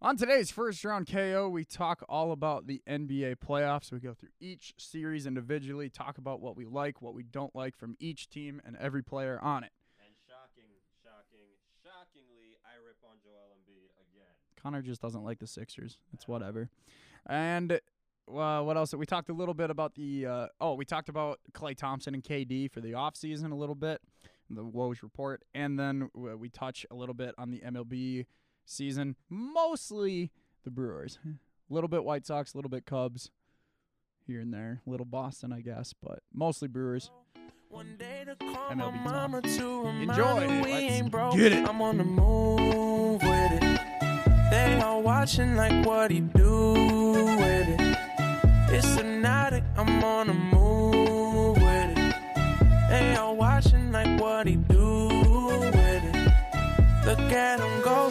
On today's first round KO, we talk all about the NBA playoffs. We go through each series individually, talk about what we like, what we don't like from each team and every player on it. And shocking, shocking, shockingly, I rip on Joel Embiid again. Connor just doesn't like the Sixers. It's whatever. And uh, what else? We talked a little bit about the. Uh, oh, we talked about Klay Thompson and KD for the offseason a little bit, the Woj report, and then w- we touch a little bit on the MLB season, mostly the Brewers, a little bit White Sox, a little bit Cubs, here and there, little Boston, I guess, but mostly Brewers. MLB time. Enjoy. Let's get it. I'm on the move with it. They all watching like what he do with it. It's hypnotic. I'm on the move with it. They all watching like what he do with it. Look at him go,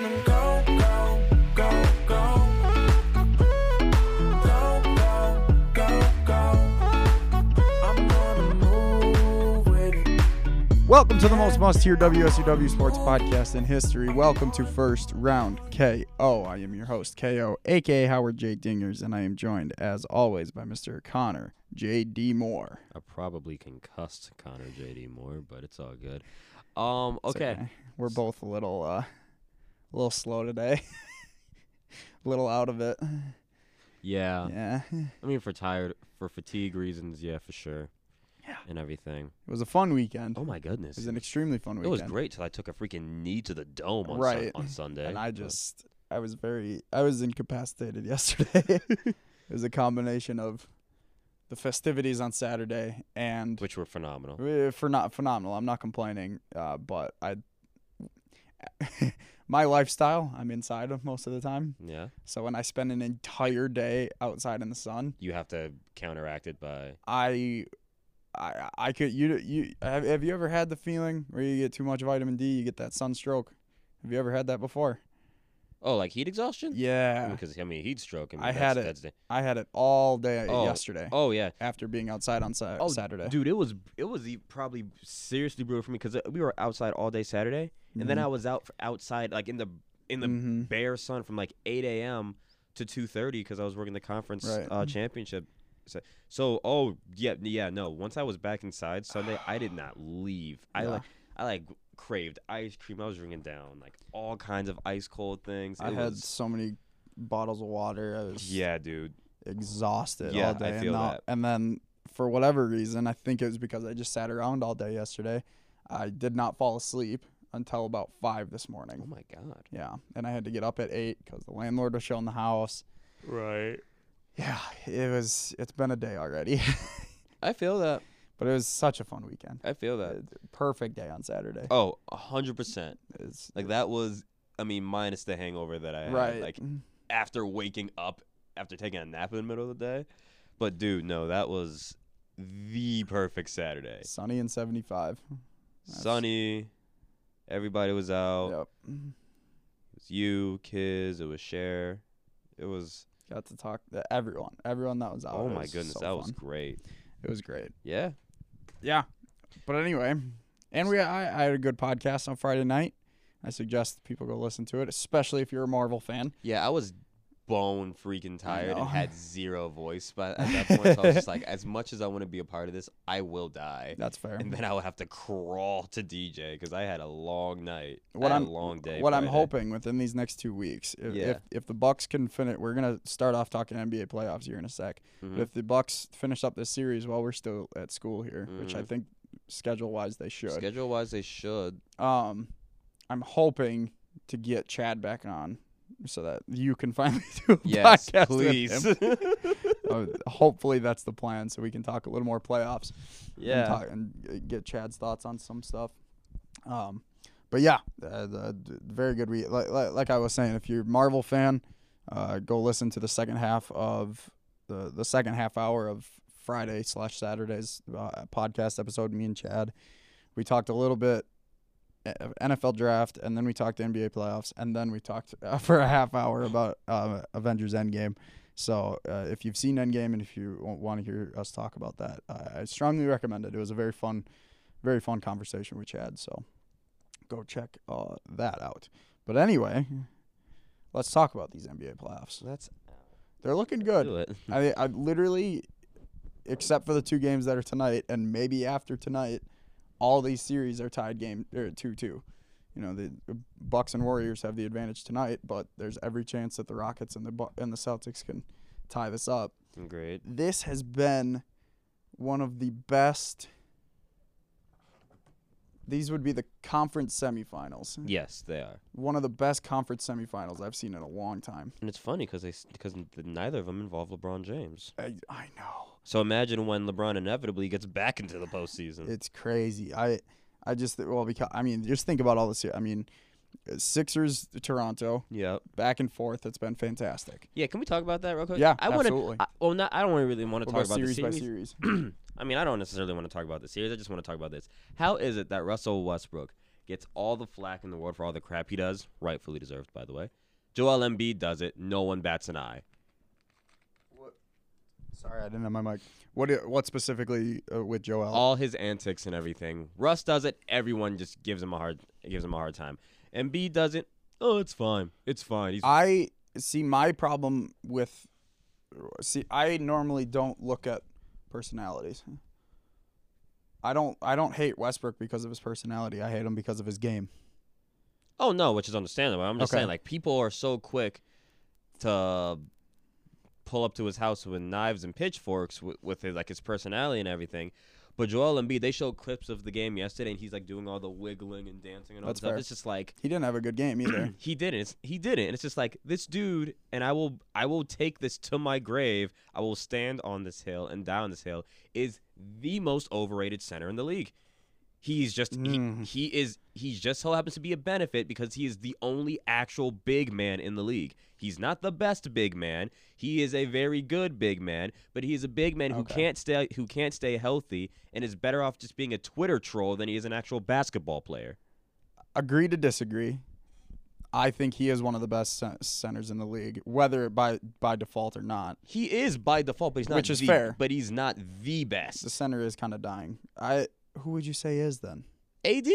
look at go, go, go, go. Go, go, go, go. I'm on the move with it. Welcome to the most must hear WSUW sports podcast in history. Welcome to First Round KO. I am your host, KO, aka Howard J. Dingers, and I am joined, as always, by Mr. Connor J.D. Moore. I probably concussed Connor JD Moore, but it's all good. Um, It's okay. We're both a little, uh, a little slow today. a little out of it. Yeah. Yeah. I mean, for tired, for fatigue reasons, yeah, for sure. Yeah. And everything. It was a fun weekend. Oh my goodness. It was an extremely fun weekend. It was great till I took a freaking knee to the dome on, Right. on Sunday. And I just, I was very, I was incapacitated yesterday. it was a combination of the festivities on Saturday and which were phenomenal. for not phenomenal. I'm not complaining, uh, but I, my lifestyle, I'm inside of most of the time. Yeah. So when I spend an entire day outside in the sun, You have to counteract it by. I. I, I could you you have, have you ever had the feeling where you get too much vitamin D you get that sunstroke have you ever had that before Oh, like heat exhaustion? yeah Because I mean, heat stroke. I, mean, I had it That's I had it all day Oh, yesterday oh yeah. after being outside on sa- Oh, Saturday. Dude, it was it was probably seriously brutal for me because uh, we were outside all day Saturday, and then Mhm. I was out for outside like in the in the Mhm. bare sun from like 8 a.m. to 2:30 because I was working the conference Right. uh, championship. So, so oh yeah yeah no. Once I was back inside Sunday, I did not leave. I Yeah. like I like craved ice cream. I was drinking down like all kinds of ice cold things. I had was- so many bottles of water. I was yeah, dude. exhausted Yeah, all I day. feel and, the- that. and then for whatever reason, I think it was because I just sat around all day yesterday. I did not fall asleep until about five this morning. Oh my god. Yeah, and I had to get up at eight because the landlord was showing the house. Right. Yeah, it was. It's been a day already, I feel that. but it was such a fun weekend. I feel that. Perfect day on Saturday. Oh, a hundred percent. It's- Like that was, I mean, minus the hangover that I had. right. Like mm. after waking up after taking a nap in the middle of the day. But dude, no, that was the perfect Saturday. sunny and seventy five. That's- Sunny, everybody was out. Yep. It was you, kids. It was Cher. It was. Got to talk to everyone. Everyone that was out. Oh my goodness, so that was great. It was great. Yeah. Yeah. But anyway, and we I, I had a good podcast on Friday night. I suggest people go listen to it, especially if you're a Marvel fan. Yeah, I was bone freaking tired and had zero voice, but at that point, so I was just like, as much as I want to be a part of this, I will die. That's fair. and then I would have to crawl to DJ because I had a long night. What I'm a long day. what I'm hoping within these next two weeks, if Yeah. if, if the Bucks can finish, we're gonna start off talking NBA playoffs here in a sec. Mhm. But if the Bucks finish up this series while we're still at school here, which I Mhm. think schedule wise they should, schedule wise, they should. um, I'm hoping to get Chad back on so that you can finally do a Yes, podcast please. with him. Uh, hopefully that's the plan, so we can talk a little more playoffs. and, yeah. talk, and uh, get Chad's thoughts on some stuff. Um, but yeah, uh, the, the very good. We like, like like I was saying, if you're a Marvel fan, uh, go listen to the second half of the the second half hour of Friday slash Saturday's uh, podcast episode. Me and Chad, we talked a little bit NFL draft, and then we talked NBA playoffs, and then we talked uh, for a half hour about uh, Avengers Endgame. So uh, if you've seen Endgame and if you want to hear us talk about that, I I strongly recommend it. It was a very fun, very fun conversation we Chad. So go check uh, that out. But anyway, let's talk about these NBA playoffs. That's They're looking good. I I literally, except for the two games that are tonight and maybe after tonight, all these series are tied game er, or two two. You know the Bucks and Warriors have the advantage tonight, but there's every chance that the Rockets and the Bu- and the Celtics can tie this up. Great. This has been one of the best. These would be the conference semifinals. Yes, they are. One of the best conference semifinals I've seen in a long time. And it's funny because they because neither of them involve LeBron James. I, I know. So imagine when LeBron inevitably gets back into the postseason. It's crazy. I I just well because I mean just think about all this here. I mean, uh, Sixers Toronto yeah. back and forth. It's been fantastic. Yeah. Can we talk about that real quick? Yeah, I wanna- absolutely. I, well, not. I don't really want to talk about series the by series. series? I mean, I don't necessarily want to talk about the series. I just want to talk about this. How is it that Russell Westbrook gets all the flack in the world for all the crap he does, rightfully deserved, by the way? Joel Embiid does it. No one bats an eye. Sorry, I didn't have my mic. What what specifically uh, with Joel? All his antics and everything. Russ does it. Everyone just gives him a hard gives him a hard time. Embiid does it. Oh, it's fine. It's fine. He's I see my problem with see I normally don't look at personalities. I don't I don't hate Westbrook because of his personality. I hate him because of his game. Oh no, which is understandable. I'm just Okay. saying, like people are so quick to pull up to his house with knives and pitchforks with, with his, like his personality and everything. But Joel Embiid, they showed clips of the game yesterday, and he's like doing all the wiggling and dancing and all That's that stuff. fair. It's just like He didn't have a good game either. he didn't. It's, he didn't. And it's just like this dude, and I will, I will take this to my grave. I will stand on this hill and die on this hill. Is the most overrated center in the league. He's just he, Mm. he is he just so happens to be a benefit because he is the only actual big man in the league. He's not the best big man. He is a very good big man, but he is a big man who can't stay who can't stay healthy and is better off just being a Twitter troll than he is an actual basketball player. Agree to disagree. I think he is one of the best centers in the league, whether by by default or not. He is by default, but he's not Which is the- fair. But he's not the best. The center is kind of dying. I who would you say is then? AD.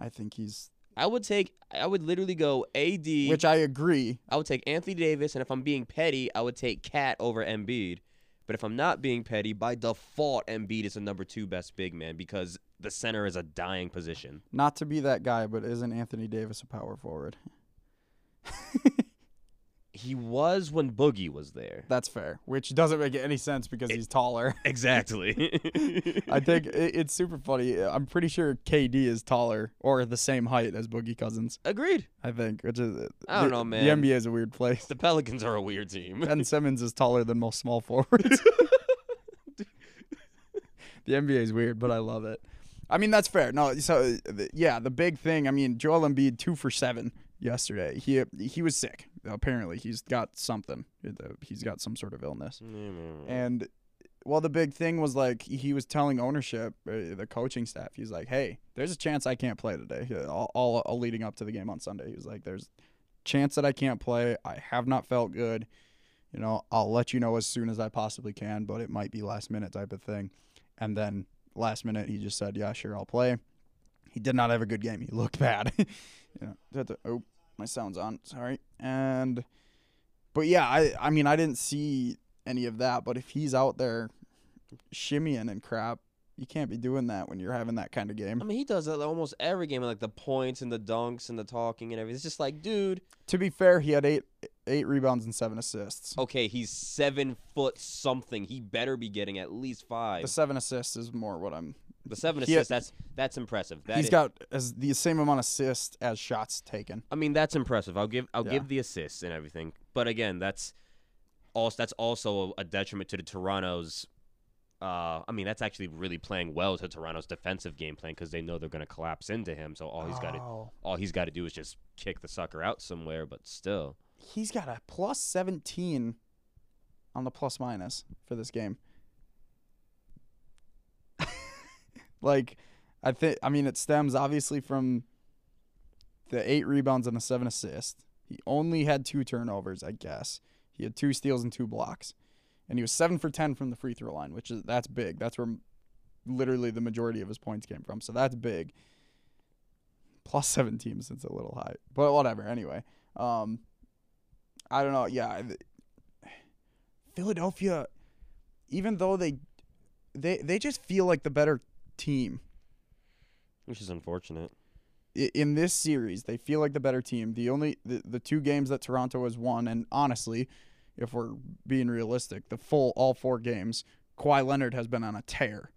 I think he's I would take I would literally go AD. which I agree. I would take Anthony Davis, and if I'm being petty, I would take KAT over Embiid. But if I'm not being petty, by default, Embiid is the number two best big man because the center is a dying position. Not to be that guy, but isn't Anthony Davis a power forward? He was when Boogie was there. That's fair. Which doesn't make any sense because he's taller. Exactly. I think it, it's super funny. I'm pretty sure KD is taller or the same height as Boogie Cousins. Agreed. I think, which is I don't the- know, man. The NBA is a weird place. The Pelicans are a weird team. Ben Simmons is taller than most small forwards. the NBA is weird, but I love it. I mean, that's fair. No, so uh, yeah, the big thing. I mean, Joel Embiid two for seven yesterday. He he was sick. Apparently, he's got something. He's got some sort of illness. And well, the big thing was like he was telling ownership, uh, the coaching staff, he's like, "Hey, there's a chance I can't play today." All, all, all leading up to the game on Sunday, he was like, "There's chance that I can't play. I have not felt good. You know, I'll let you know as soon as I possibly can, but it might be last minute type of thing." And then last minute, he just said, "Yeah, sure, I'll play." He did not have a good game. He looked bad. you know, oh, my sound's on. Sorry. And but yeah, I I mean, I didn't see any of that, but if he's out there shimmying and crap, you can't be doing that when you're having that kind of game. I mean, he does that almost every game, like the points and the dunks and the talking and everything. It's just like, dude, To be fair, he had eight eight rebounds and seven assists. okay, he's seven foot something. He better be getting at least five. The seven assists is more what I'm. The seven he assists, that's that's impressive. That he's is- got as the same amount of assists as shots taken. I mean, that's impressive. I'll give I'll Yeah. give the assists and everything. But again, that's also that's also a detriment to the Toronto's. Uh, I mean, that's actually really playing well to Toronto's defensive game plan because they know they're going to collapse into him. So all he's got to Oh. all he's got to do is just kick the sucker out somewhere. But still, He's got a plus seventeen on the plus minus for this game. Like, I think I mean it stems obviously from the eight rebounds and the seven assists. He only had two turnovers, I guess. He had two steals and two blocks, and he was seven for ten from the free throw line, which is that's big. That's where literally the majority of his points came from. So that's big. Plus seventeen since a little high, but whatever. Anyway, um, I don't know. Yeah, Philadelphia, even though they they they just feel like the better team which is unfortunate. In this series. They feel like the better team. The only the, the two games that Toronto has won, and honestly, if we're being realistic, the full all four games, Kawhi Leonard has been on a tear.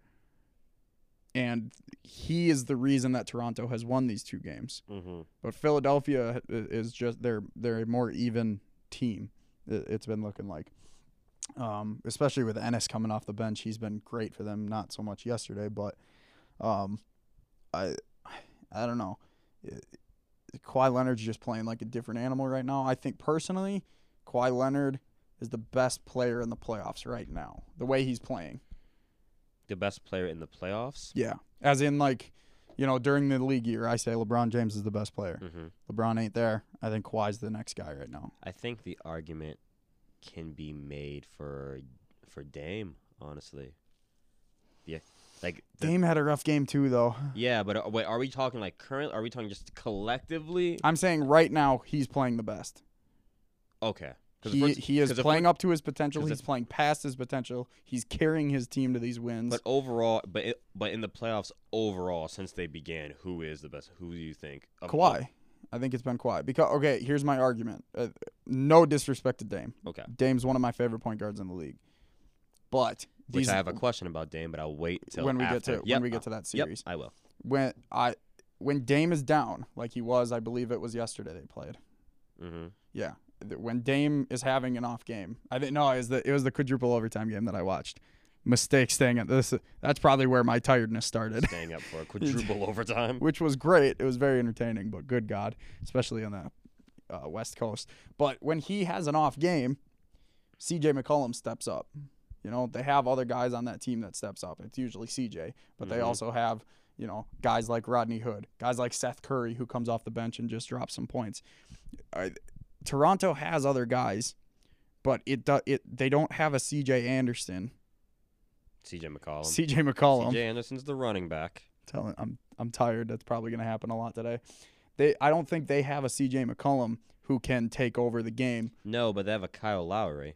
And he is the reason that Toronto has won these two games. Mm-hmm. But Philadelphia is just they're they're a more even team. It- It's been looking like, um, especially with Ennis coming off the bench, he's been great for them. Not so much yesterday, but um, I I don't know. Kawhi Leonard's just playing like a different animal right now. I think personally, Kawhi Leonard is the best player in the playoffs right now. The way he's playing. The best player in the playoffs. Yeah. As in like, you know, during the league year, I say LeBron James is the best player. Mm-hmm. LeBron ain't there. I think Kawhi's the next guy right now. I think the argument can be made for for Dame. Honestly. Yeah. Like the, Dame had a rough game too, though. Yeah, but uh, wait, are we talking like current? Are we talking just collectively? I'm saying right now he's playing the best. Okay. He he is playing up to his potential. He's if- playing past his potential. He's carrying his team to these wins. But overall, but it, but in the playoffs overall, since they began, who is the best? Who do you think? of- Kawhi, I think it's been Kawhi because okay, here's my argument. Uh, no disrespect to Dame. Okay. Dame's one of my favorite point guards in the league. But Which I have a question about Dame, but I'll wait till when we get to Yep, when we get to that Yep, series. I will. When I when Dame is down, like he was, I believe it was yesterday they played. Mm-hmm. Yeah, when Dame is having an off game, I didn't know it was the it was the quadruple overtime game that I watched. Mistake staying at this. That's probably where my tiredness started, Staying up for a quadruple overtime. which was great. It was very entertaining, but good God, especially on the uh, West Coast. But when he has an off game, C.J. McCollum steps up. You know they have other guys on that team that steps up. It's usually C.J., but they Mhm. also have you know guys like Rodney Hood, guys like Seth Curry who comes off the bench and just drops some points. I, Toronto has other guys, but it do, it they don't have a C.J. Anderson, C.J. McCollum. C.J. McCollum. C.J. Anderson's the running back. Telling I'm I'm tired. That's probably gonna happen a lot today. They I don't think they have a C.J. McCollum who can take over the game. No, but they have a Kyle Lowry.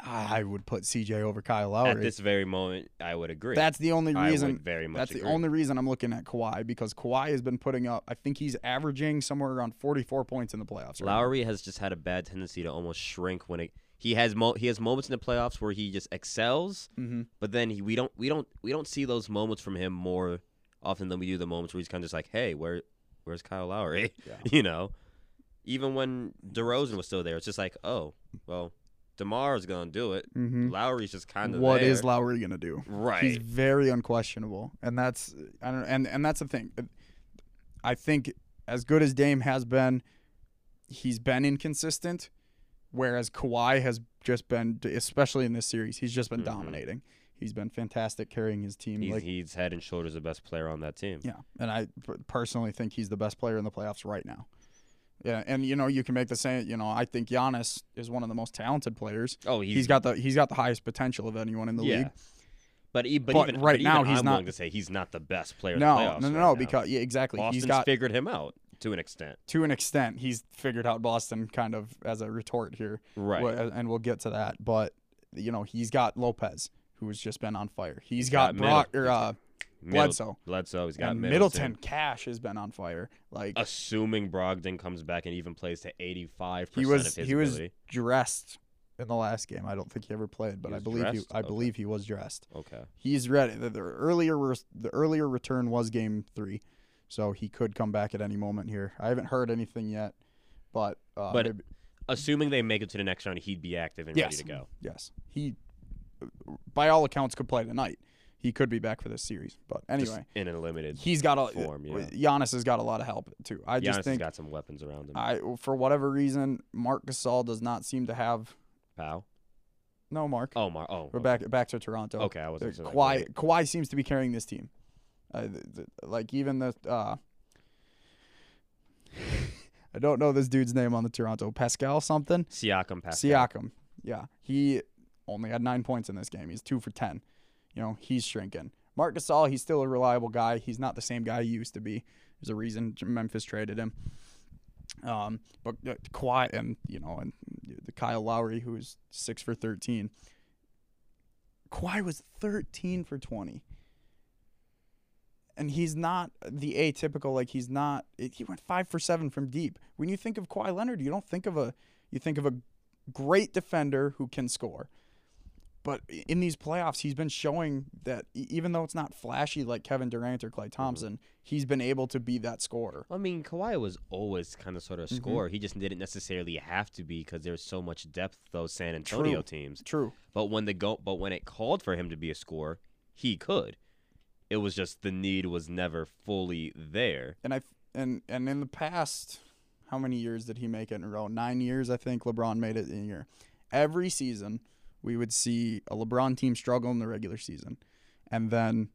I would put C.J. over Kyle Lowry. At this very moment, I would agree. That's the only I reason. would very much That's the only reason I'm looking at Kawhi because Kawhi has been putting up. I think he's averaging somewhere around 44 points in the playoffs. Right now. Lowry has just had a bad tendency to almost shrink when it. He has mo- he has moments in the playoffs where he just excels, Mhm. but then he, we don't we don't we don't see those moments from him more often than we do the moments where he's kind of just like, hey, where where's Kyle Lowry? Yeah. you know, even when DeRozan was still there, it's just like, oh, well, DeMar's gonna do it. Mhm. Lowry's just kind of What there. is Lowry gonna do? right? He's very unquestionable, and that's I don't and and that's the thing. I think as good as Dame has been, he's been inconsistent, whereas Kawhi has just been, especially in this series, he's just been Mhm. dominating. He's been fantastic carrying his team. he's, like he's head and shoulders the best player on that team. yeah, and I personally think he's the best player in the playoffs right now. Yeah, and you know you can make the same. You know, I think Giannis is one of the most talented players. Oh, he's, he's got the he's got the highest potential of anyone in the yeah. league. But, e- but, But even right but now, even he's I'm not- willing to say he's not the best player. in No, the playoffs no, no, right no, because yeah, exactly. Boston's he's got figured him out to an extent. to an extent, he's figured out Boston kind of as a retort here, Right. And we'll get to that. But you know, he's got Lopez, who has just been on fire. he's He's got, got Brock or uh, Bledsoe, Bledsoe. He's got and Middleton. Middleton. Cash has been on fire. Like Assuming Brogdon comes back and even plays to 85% of his he was dressed in the last game. I don't think he ever played, but I believe he. I Okay. believe he was dressed. Okay. He's ready. The, the earlier the earlier return was game three, so he could come back at any moment here. I haven't heard anything yet, but uh, But- maybe- Assuming they make it to the next round, he'd be active and Yes. ready to go. Yes, he, by all accounts, could play tonight. He could be back for this series, but Just anyway, in a limited. he's got a form, yeah. Giannis has got a lot of help too. I Giannis just think got some weapons around him. I, for whatever reason, Marc Gasol does not seem to have Pow. no Mark. Oh, Mar. Oh. We're okay. back back to Toronto. Okay, I wasn't. Kawhi. Kawhi seems to be carrying this team. Uh, th- th- like even the uh, I don't know this dude's name on the Toronto Pascal something. Siakam. Pascal. Siakam. Yeah, he only had nine points in this game. He's two for ten. You know, he's shrinking. Marc Gasol, he's still a reliable guy. He's not the same guy he used to be. There's a reason Memphis traded him. Um, but uh, Kawhi and you know and the Kyle Lowry, who's six for 13. Kawhi was 13 for 20. And he's not the atypical, like he's not. He went five for seven from deep. When you think of Kawhi Leonard, you don't think of a, you think of a great defender who can score. But in these playoffs, he's been showing that even though it's not flashy like Kevin Durant or Klay Thompson, he's been able to be that scorer. I mean, Kawhi was always kind of sort of a Mhm. scorer. He just didn't necessarily have to be because there's so much depth those San Antonio True. teams. True. But when the go, but when it called for him to be a scorer, he could. It was just the need was never fully there. and I and and in the past, how many years did he make it in a row? Nine years, I think. LeBron made it in a year. Every season, we would see a LeBron team struggle in the regular season, and then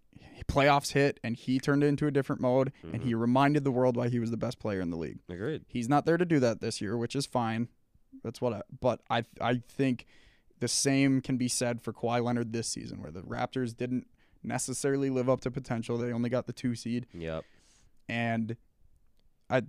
playoffs hit, and he turned it into a different mode, and he mm-hmm. reminded the world why he was the best player in the league. Agreed. He's not there to do that this year, which is fine. That's what I. But I I think the same can be said for Kawhi Leonard this season, where the Raptors didn't necessarily live up to potential. They only got the two seed Yep. and I,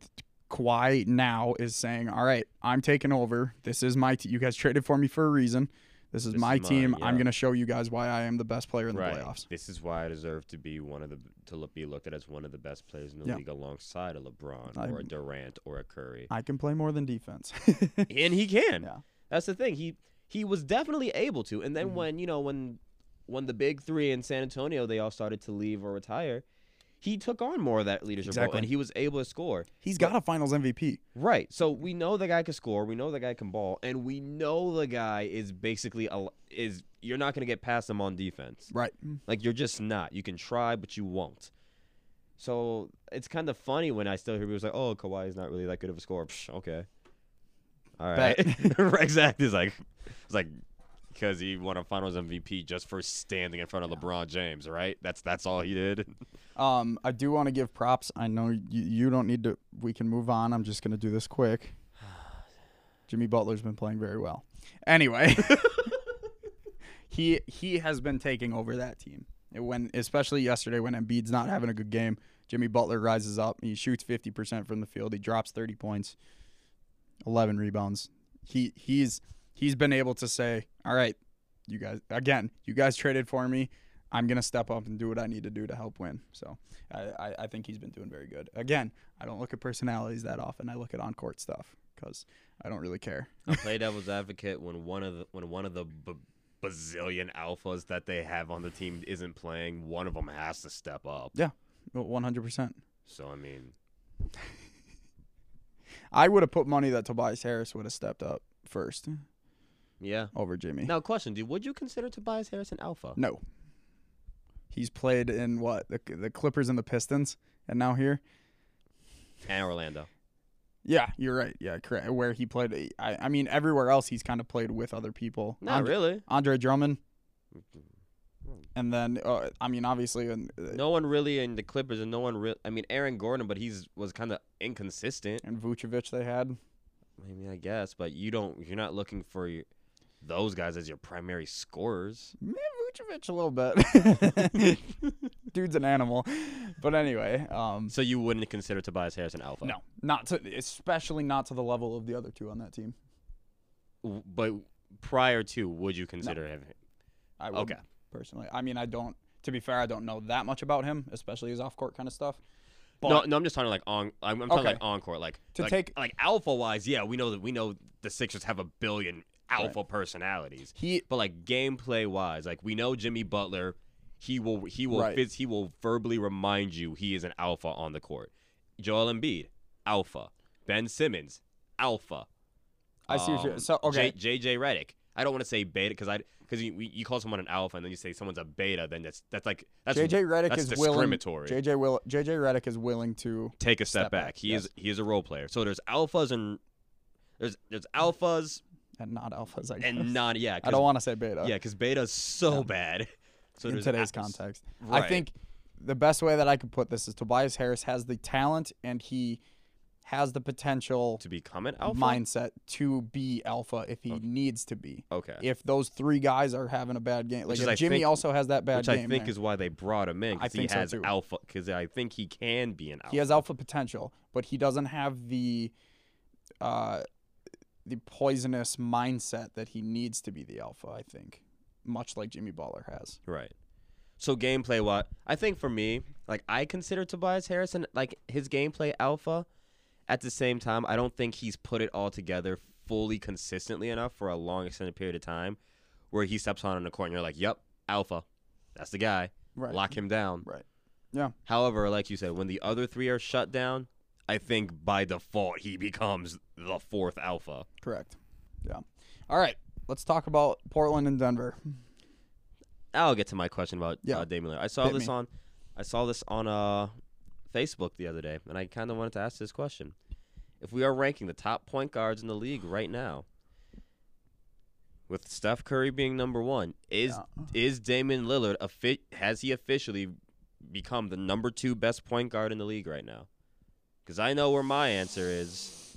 Kawhi now is saying, "All right, I'm taking over. This is my team. You guys traded for me for a reason. This is This my is team. mine, I'm going to show you guys why I am the best player in the playoffs." This is why I deserve to be one of the to look, be looked at as one of the best players in the Yeah. league alongside a LeBron I- or a Durant or a Curry. I can play more than defense. and he can. Yeah. That's the thing. He he was definitely able to. And then Mhm. when you know when when the big three in San Antonio they all started to leave or retire, he took on more of that leadership role Exactly. and he was able to score. He's got a Finals MVP. Right. So we know the guy can score. We know the guy can ball, and we know the guy is basically a, is you're not gonna get past him on defense. Right. Like you're just not. You can try, but you won't. So it's kind of funny when I still hear people say, "Oh, Kawhi is not really that good of a scorer." Psh, okay. All right. Bet. exactly. It's like it's like because he won a Finals MVP just for standing in front of LeBron James, right? That's that's all he did. Um, I do want to give props. I know you, you don't need to. We can move on. I'm just going to do this quick. Jimmy Butler's been playing very well. Anyway, he he has been taking over that team. When especially yesterday when Embiid's not having a good game, Jimmy Butler rises up. He shoots 50% from the field. He drops 30 points, 11 rebounds. He he's he's been able to say, "All right, you guys again, you guys traded for me. I'm gonna step up and do what I need to do to help win." So I, I, think he's been doing very good. Again, I don't look at personalities that often. I look at on court stuff because I don't really care. I play devil's advocate when one of the when one of the b- bazillion alphas that they have on the team isn't playing. One of them has to step up. Yeah, One hundred percent. So I mean, I would have put money that Tobias Harris would have stepped up first yeah. over Jimmy. Now, question: Do would you consider Tobias Harris an alpha? No. He's played in what the the Clippers and the Pistons, and now here. And Orlando. Yeah, you're right. Yeah, correct. Where he played, I, I mean, everywhere else he's kind of played with other people. Not Andre, really. Andre Drummond, and then uh, I mean, obviously, and uh, No one really in the Clippers, and no one real. I mean, Aaron Gordon, but he's was kind of inconsistent. and Vucevic they had. I mean, I guess, but you don't. You're not looking for your, those guys as your primary scorers. Man, Vucevic a little bit. Dude's an animal, but anyway, um, So you wouldn't consider Tobias Harris an alpha? no, not to, especially not to the level of the other two on that team. But prior to, would you consider him? I would, Okay. personally. I mean, I don't. To be fair, I don't know that much about him, especially his off court kind of stuff. But no, no, I'm just talking like on. I'm, I'm talking Okay. like on court, like To like, take- like alpha wise. Yeah, we know that we know the Sixers have a billion alpha personalities. he But like gameplay wise, like we know Jimmy Butler, he will he will Right. he will verbally remind you he is an alpha on the court. Joel Embiid, alpha. Ben Simmons, alpha. I see what you're Um, so okay. J, JJ Redick. I don't want to say beta because I because you, you call someone an alpha and then you say someone's a beta, then that's that's like that's JJ Redick that's is willing. discriminatory. JJ will. JJ Redick is willing to. take a step, Step back. back, He yes. is he is a role player. So there's alphas and there's there's alphas And not alphas, I guess. and not yeah. I don't want to say beta. yeah because beta's so Yeah. bad. So in there's today's al- context. Right. I think the best way that I could put this is Tobias Harris has the talent and he has the potential to become an alpha. mindset to be alpha if he needs to be. Okay. If those three guys are having a bad game, like is, if I Jimmy think- also has that bad Which game, I think man, is why they brought him in. I 'cause he think so has too. alpha. Because I think he can be an alpha. he has alpha potential, but he doesn't have the uh the poisonous mindset that he needs to be the alpha. I think, much like Jimmy Baller has. Right. So gameplay, what I think for me, like I consider Tobias Harrison like his gameplay alpha. At the same time, I don't think he's put it all together fully consistently enough for a long extended period of time, where he steps on in the court and you're like, "Yep, alpha, that's the guy. Right. Lock him down." Right. Yeah. However, like you said, when the other three are shut down, I think by default he becomes the fourth alpha. Correct. Yeah. All right. Let's talk about Portland and Denver. I'll get to my question about Yeah. uh, Damian Lillard. I saw Hit this me. on, I saw this on uh, Facebook the other day, and I kind of wanted to ask this question: If we are ranking the top point guards in the league right now, with Steph Curry being number one, is Yeah. is Damian Lillard a fit? Has he officially become the number two best point guard in the league right now? Because I know where my answer is.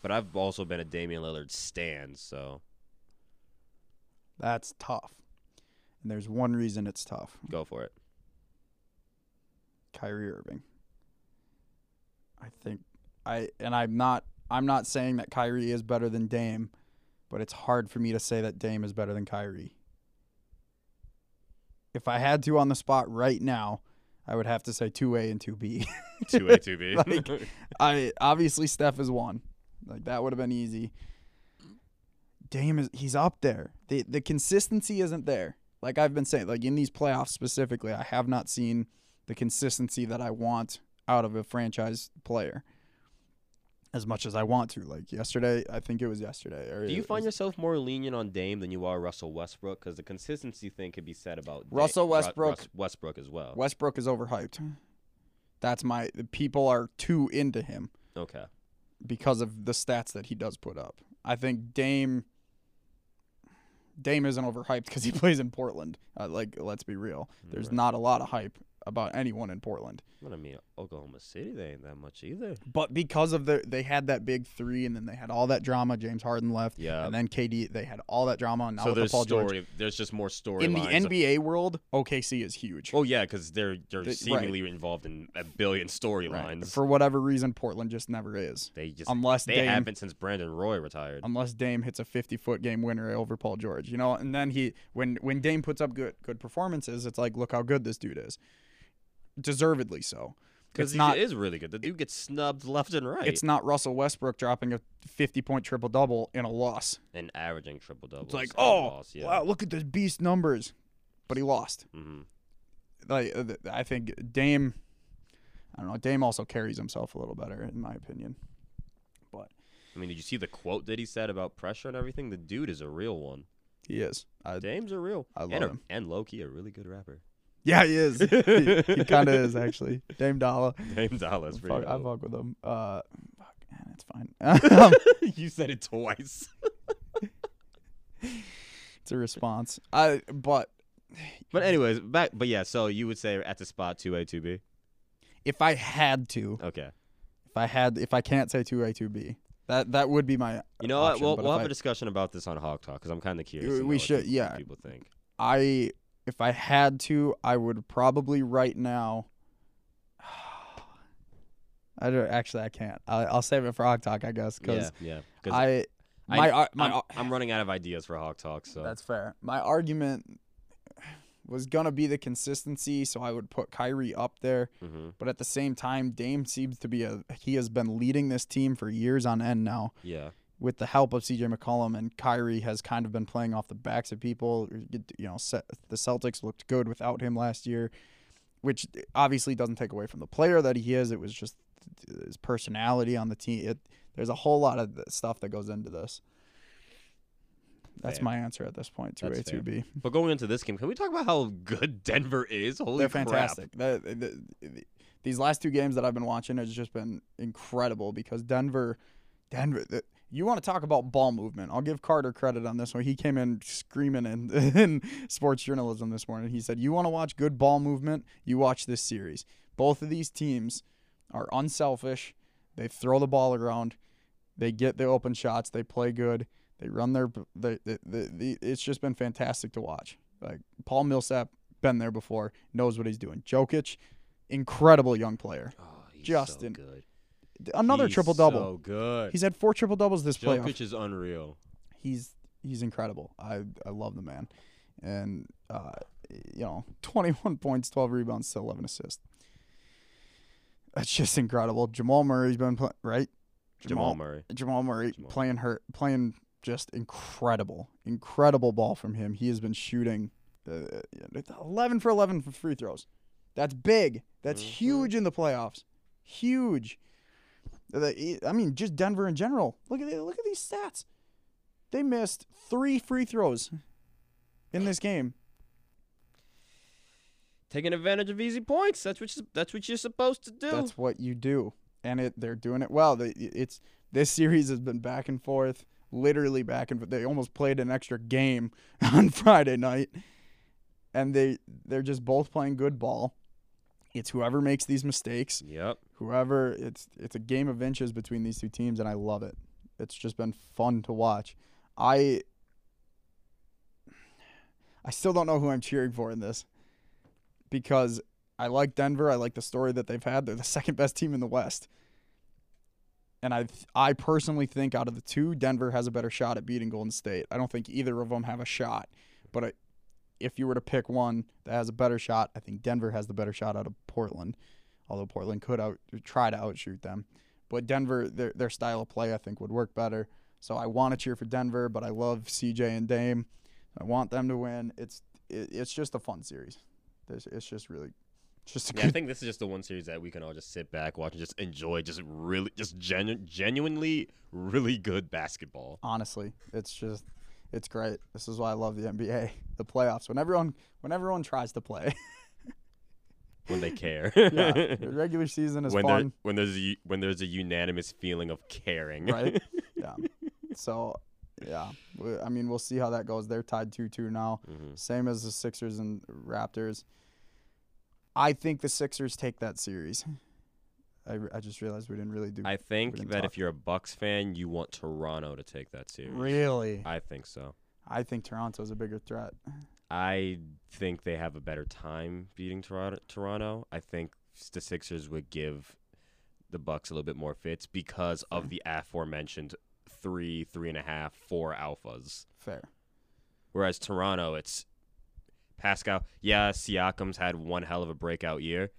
But I've also been a Damian Lillard stan, so That's tough. And there's one reason it's tough. go for it. Kyrie Irving. I think I and I'm not I'm not saying that Kyrie is better than Dame, but it's hard for me to say that Dame is better than Kyrie. If I had to on the spot right now, I would have to say 2A and 2B. Two A, two B. Like- I obviously Steph is one. Like that would have been easy. Dame is he's up there. The the consistency isn't there. Like I've been saying, like in these playoffs specifically, I have not seen the consistency that I want out of a franchise player. As much as I want to. Like yesterday, I think it was yesterday. Or Do you find yourself more lenient on Dame than you are Russell Westbrook? Because the consistency thing could be said about Russell Ru- Westbrook- Russ- Westbrook as well. Westbrook is overhyped. That's my the people are too into him. Okay. because of the stats that he does put up. I think Dame Dame isn't overhyped because he plays in Portland. Uh, like, let's be real. There's Right. not a lot of hype about anyone in Portland. But I mean, Oklahoma City, they ain't that much either. But because of the they had that big three, and then they had all that drama. James Harden left, Yeah. and then KD. They had all that drama. And now so with the there's Paul George. There's just more story In the. NBA world, OKC is huge. Oh yeah, because they're they're They- right. seemingly involved in a billion Right. storylines. For whatever reason, Portland just never is. They just Unless they Dame, haven't since Brandon Roy retired. unless Dame hits a 50 foot game winner over Paul George, you know. And then he, when when Dame puts up good good performances, it's like, look how good this dude is, deservedly so. Because he not is really good. The dude gets snubbed left and right. it's not Russell Westbrook dropping a 50 point triple double in a loss. and averaging triple doubles. It's like, oh, loss, yeah. wow, look at this beast numbers, but he lost. hmm Like uh, I think Dame, I don't know. Dame also carries himself a little better, in my opinion. But I mean, did you see the quote that he said about pressure and everything? The dude is a real one. he is. I, Dame's a real. I love and a, him. And low key, a really good rapper. Yeah, he is. he he kind of is actually. Dame Dollar. Dame Dallas. Pretty. Fuck, I fuck with him. Uh, fuck, man, it's fine. Um, you said it twice. it's a response. I but But anyways, back. But yeah, so you would say at the spot two A two B. if I had to, Okay. if I had, if I can't say two A two B, that that would be my. You know what? option, We'll, but we'll if have I- a discussion about this on Hawk Talk because I'm kind of curious. We what should, people- yeah. people think. I if I had to, I would probably right now. I don't actually. I can't. I, I'll save it for Hawk Talk, I guess, Yeah, because yeah. 'Cause I I- my ar- my I'm, I'm running out of ideas for Hawk Talk. So That's fair. My argument was gonna be the consistency, so I would put Kyrie up there. hmm But at the same time, Dame seems to be a he has been leading this team for years on end now yeah. With the help of CJ McCollum and Kyrie has kind of been playing off the backs of people. You know, the Celtics looked good without him last year, which obviously doesn't take away from the player that he is. It was just his personality on the team. It, there's a whole lot of stuff that goes into this. That's Fair. my answer at this point. Two A, two B. But going into this game, can we talk about how good Denver is? Holy They're fantastic. The- the- the- these last two games that I've been watching has just been incredible because Denver, Denver. You want to talk about ball movement? I'll give Carter credit on this one. He came in screaming in, in sports journalism this morning. He said, "You want to watch good ball movement? You watch this series. Both of these teams are unselfish. They throw the ball around. They get the open shots. They play good. They run their. They, they, the the, it's just been fantastic to watch. Like Paul Millsap, been there before, knows what he's doing. Jokic, incredible young player. Oh, Just so in- good. Another He's triple double. So good. He's had four triple doubles this playoff. Jokic is unreal. He's he's incredible. I I love the man, and uh, you know, 21 points, 12 rebounds, 11 assists. That's just incredible. Jamal Murray's been playing right. Jamal Murray. Jamal Murray Jamal. playing hurt, playing just incredible, incredible ball from him. He has been shooting uh, 11 for 11 for free throws. That's big. That's Mhm. huge in the playoffs. Huge. I mean, just Denver in general. Look at look at these stats. They missed three free throws in this game. Taking advantage of easy points. That's what you, that's what you're supposed to do. That's what you do, and it they're doing it well. They, it's this series has been back and forth, literally back and forth. They almost played an extra game on Friday night, and they they're just both playing good ball. It's whoever makes these mistakes, yep. Whoever. It's it's a game of inches between these two teams, and I love it. It's just been fun to watch. I I still don't know who I'm cheering for in this because I like Denver. I like the story that they've had. They're the second best team in the West. And I I personally think out of the two, Denver has a better shot at beating Golden State. I don't think either of them have a shot. But I, if you were to pick one that has a better shot, I think Denver has the better shot out of Portland. Although Portland could out try to outshoot them. But Denver, their their style of play, I think would work better. So I want to cheer for Denver, but I love CJ and Dame. I want them to win. It's it, it's just a fun series. There's, it's just really, it's just Yeah, I think this is just the one series that we can all just sit back, watch, and just enjoy. Just really, just genu- genuinely, really good basketball. honestly, it's just, it's great. This is why I love the NBA, the playoffs. When everyone, when everyone tries to play, When they care. yeah, the regular season is when there, when there's a, when there's a unanimous feeling of caring. right? yeah. So, yeah, we- I mean, we'll see how that goes. They're tied two-two now. Mhm. Same as the Sixers and Raptors. I think the Sixers take that series. I, I just realized we didn't really do. I think that talk. if you're a Bucks fan, you want Toronto to take that series. really, I think so. I think Toronto's a bigger threat. I think they have a better time beating Toronto. Toronto. I think the Sixers would give the Bucks a little bit more fits because of the aforementioned three, three and a half, four alphas. Fair. Whereas Toronto, it's Pascal. Yeah, Siakam's had one hell of a breakout year,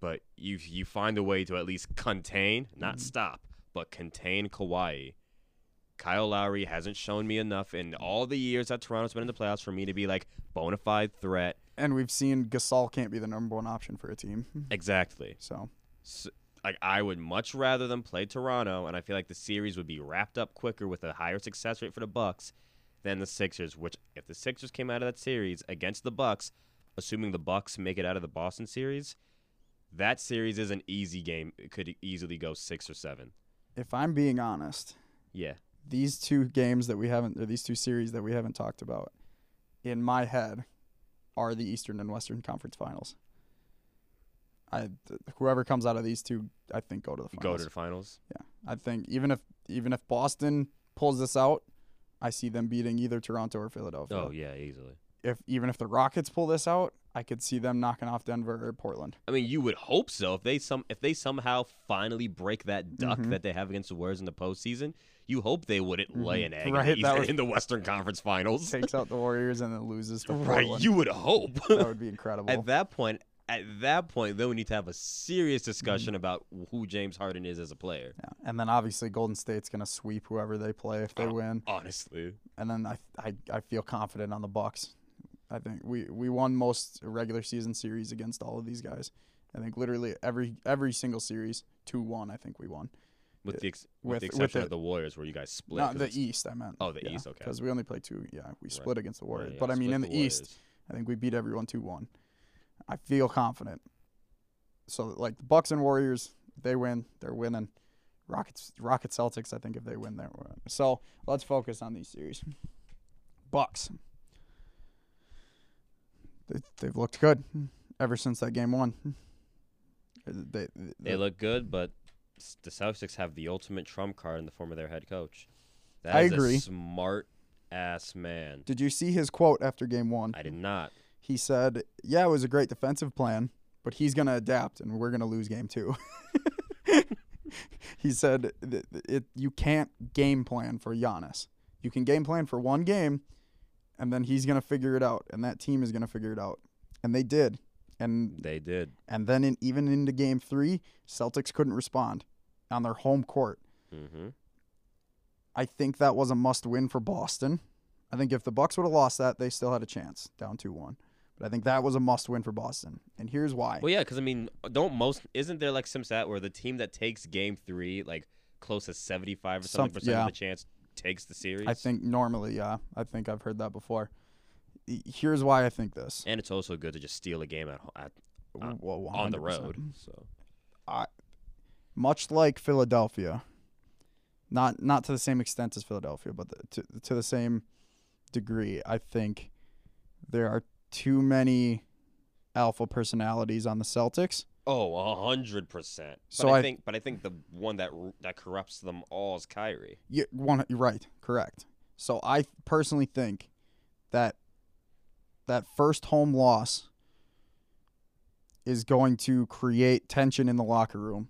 but you you find a way to at least contain, not Mhm. stop, but contain Kawhi. Kyle Lowry hasn't shown me enough in all the years that Toronto's been in the playoffs for me to be like bona fide threat. And we've seen Gasol can't be the number one option for a team. Exactly. So So, like I would much rather them play Toronto, and I feel like the series would be wrapped up quicker with a higher success rate for the Bucks than the Sixers. Which, if the Sixers came out of that series against the Bucks, assuming the Bucks make it out of the Boston series, that series is an easy game. It could easily go six or seven. if I'm being honest, Yeah, these two games that we haven't, or these two series that we haven't talked about, in my head, are the Eastern and Western Conference Finals. I whoever comes out of these two, I think go to the finals. go to the finals. Yeah, I think even if even if Boston pulls this out, I see them beating either Toronto or Philadelphia. Oh yeah, easily. If even if the Rockets pull this out, I could see them knocking off Denver or Portland. I mean, you would hope so. If they some if they somehow finally break that duck Mhm. that they have against the Warriors in the postseason, you hope they wouldn't lay Mhm. an egg Right, in, the East- in the Western Conference Finals. Takes out the Warriors and then loses to Right, you would hope. that would be incredible. at that point, at that point, then we need to have a serious Mm-hmm. discussion about who James Harden is as a player. yeah. And then obviously Golden State's gonna sweep whoever they play if they Oh. win. Honestly, And then I, I I feel confident on the Bucks. I think we we won most regular season series against all of these guys. I think literally every every single series two one. I think we won. with uh, the ex- with, with- the with exception the- of the Warriors, where you guys split. Not the East. I meant. Oh, the East, okay. Because we only played two. Yeah, we Right. split against the right, Warriors. yeah, but I mean, in the, East, I think we beat everyone two one. I feel confident. So like the Bucks and Warriors, they win, they're winning. Rockets, Rocket Celtics. I think if they win, they're winning. So let's focus on these series. Bucks. They, they've looked good ever since that game one. They, they, They look good, but the Celtics have the ultimate trump card in the form of their head coach. That I is agree. A smart ass man. Did you see his quote after game one? I did not. he said, "Yeah, it was a great defensive plan, but he's gonna adapt, and we're gonna lose game two. he said it you can't game plan for Giannis. You can game plan for one game, and then he's gonna figure it out, and that team is gonna figure it out, and they did, and They did. and then in, even into Game Three, Celtics couldn't respond on their home court. Mm-hmm. I think that was a must win for Boston. I think if the Bucks would have lost that, they still had a chance, down two one. But I think that was a must win for Boston, and here's why. Well, yeah, because I mean, don't most isn't there like some stat where the team that takes Game Three, like close to seventy five or something Some- percent yeah. of the chance, takes the series? I think normally, yeah, I think I've heard that before. Here's why I think this. and it's also good to just steal a game at, at uh, Well, on the road. So I, much like Philadelphia, not not to the same extent as Philadelphia, but the, to to the same degree. I think there are too many alpha personalities on the Celtics. Oh, a hundred percent. So But I, I- think, but I think the one that that corrupts them all is Kyrie. You one, you're right, correct. So I personally think that that first home loss is going to create tension in the locker room,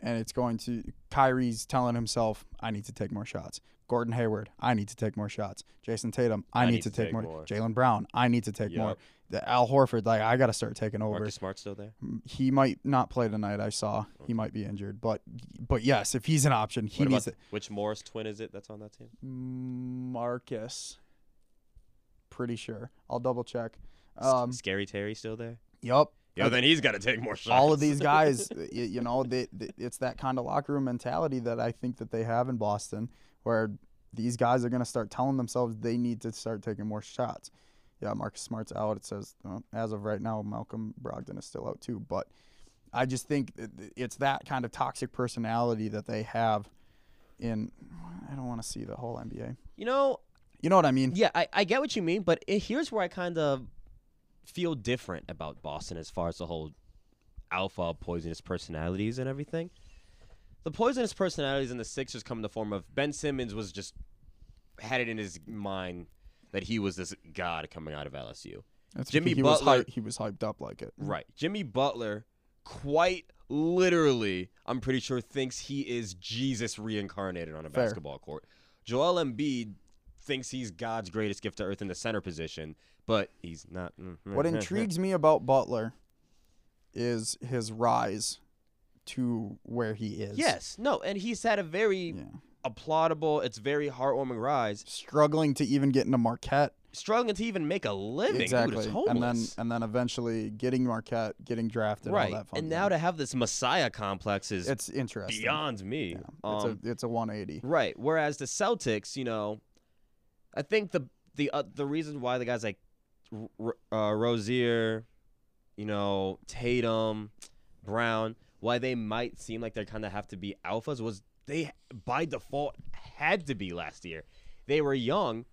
and it's going to Kyrie's telling himself, "I need to take more shots." Gordon Hayward, I need to take more shots. Jayson Tatum, I, need, to take, more. more. Jaylen Brown, I need to take more. The Al Horford, like I got to start taking over. Marcus Smart still there? He might not play tonight. I saw he might be injured, but but yes, if he's an option, he What needs about, which Morris twin is it that's on that team? Marcus, pretty sure. I'll double check. S- Um, Scary Terry still there? yup. Yo, then he's got to take more shots. all of these guys, y- you know, they, they, it's that kind of locker room mentality that I think that they have in Boston, where these guys are going to start telling themselves they need to start taking more shots. Yeah, Marcus Smart's out. It says uh, as of right now, Malcolm Brogdon is still out too. But I just think it's that kind of toxic personality that they have. In I don't want to see the whole NBA. you know, You know what I mean? Yeah, I, I get what you mean, but it, here's where I kind of feel different about Boston as far as the whole alpha poisonous personalities and everything. The poisonous personalities in the Sixers come in the form of Ben Simmons was just had it in his mind that he was this god coming out of LSU. That's Jimmy he was Butler- he was hyped up like it. Right. Jimmy Butler quite literally, I'm pretty sure thinks he is Jesus reincarnated on a Fair. basketball court. Joel Embiid thinks he's God's greatest gift to earth in the center position, but he's not. mm, What intrigues me about Butler is his rise to where he is. Yes, no, and he's had a very Yeah. applaudable, it's very heartwarming rise, Struggling to even get into Marquette. struggling to even make a living. exactly. Dude and then and then eventually getting Marquette, getting drafted, right. all that fun and now to have this messiah complex is it's interesting. beyond me. Yeah. Um, it's a it's a 180. Right. Whereas the Celtics, you know, I think the the uh, the reason why the guys like uh, Rozier, you know, Tatum, Brown, why they might seem like they kind of have to be alphas was they by default had to be last year. They were young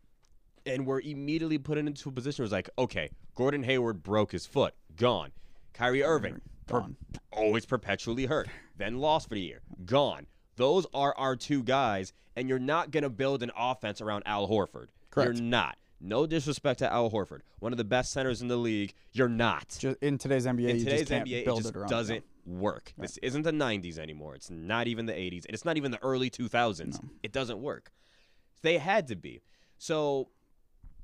and were immediately put into a position where it was like, okay, Gordon Hayward broke his foot, gone. Kyrie Irving, per- Gone. always perpetually hurt, then lost for the year, gone. Those are our two guys, and you're not going to build an offense around Al Horford. Correct. You're not. No disrespect to Al Horford, one of the best centers in the league. You're not. Ju- in today's NBA, in you today's just can't NBA, it just it doesn't work. This isn't the 90s anymore. It's not even the 80s, and it's not even the early 2000s. It doesn't work. They had to be. So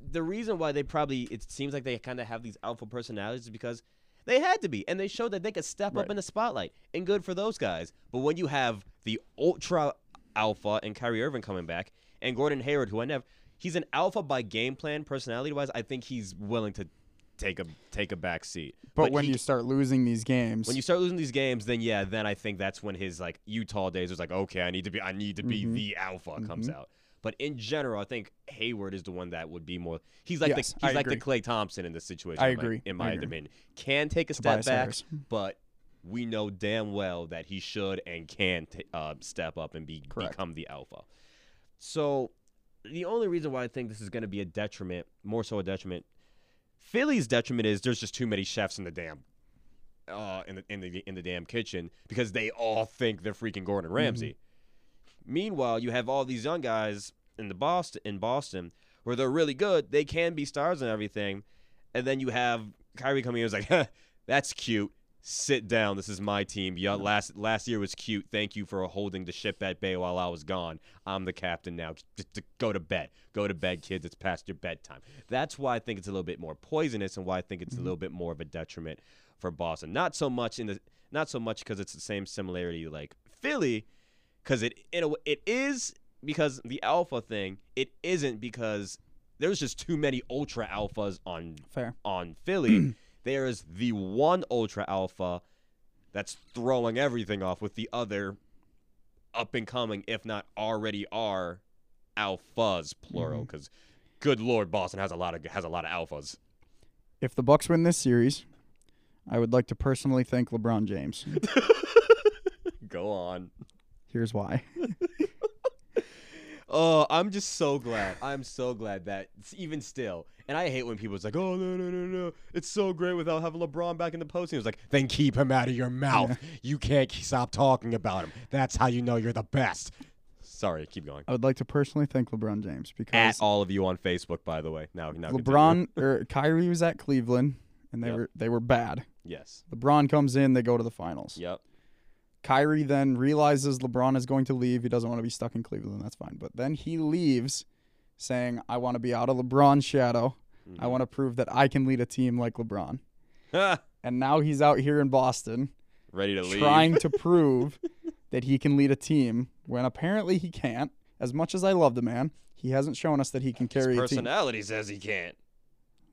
the reason why they probably it seems like they kind of have these alpha personalities is because they had to be, and they showed that they could step Right. up in the spotlight, and good for those guys. But when you have the ultra alpha and Kyrie Irving coming back, and Gordon Hayward, who I never, he's an alpha by game plan, personality wise. I think he's willing to take a take a back seat. But, when he- you start losing these games, when you start losing these games, then yeah, then I think that's when his like Utah days was like, okay, I need to be, I need to be Mhm. the alpha comes Mhm. out. But in general, I think Hayward is the one that would be more. He's like Yes, the he's I like the. Klay Thompson in this situation. I in my- agree, In my opinion, can take a step back, Harris. but we know damn well that he should and can t- uh, step up and be Correct. become the alpha. So the only reason why I think this is going to be a detriment, more so a detriment, Philly's detriment is there's just too many chefs in the damn uh, in the in the in the damn kitchen because they all think they're freaking Gordon Ramsay. Meanwhile, you have all these young guys in the Boston in Boston where they're really good. They can be stars and everything, and then you have Kyrie coming in and is like, "Huh, "That's cute. Sit down. This is my team. Yeah, last last year was cute. Thank you for holding the ship at bay while I was gone. I'm the captain now. Just to go to bed. Go to bed, kids. It's past your bedtime. That's why I think it's a little bit more poisonous, and why I think it's a mm-hmm. little bit more of a detriment for Boston. Not so much in the not so much because it's the same similarity like Philly, because it in a, it is because the alpha thing. It isn't because there's just too many ultra alphas on Fair. on Philly. there is the one ultra alpha that's throwing everything off with the other up and coming, if not already are alphas plural. Mm-hmm. Because good lord, Boston has a lot of has a lot of alphas. If the Bucks win this series, I would like to personally thank LeBron James. Go on. Here's why. Oh, I'm just so glad. I'm so glad that it's even still. And I hate when people's like, "Oh no, no, no, no! It's so great without having LeBron back in the postseason." It's like, then keep him out of your mouth. You can't stop talking about him. That's how you know you're the best. Sorry, keep going. I would like to personally thank LeBron James At all of you on Facebook, by the way. Now, now. LeBron or er, Kyrie was at Cleveland and they Yep. were they were bad. Yes. LeBron comes in, they go to the finals. Yep. Kyrie then realizes LeBron is going to leave. He doesn't want to be stuck in Cleveland. That's fine. But then he leaves saying, I want to be out of LeBron's shadow. Mm-hmm. I want to prove that I can lead a team like LeBron. And now he's out here in Boston ready to leave. trying to prove that he can lead a team when apparently he can't. As much as I love the man, he hasn't shown us that he can His carry a team. personality says he can't.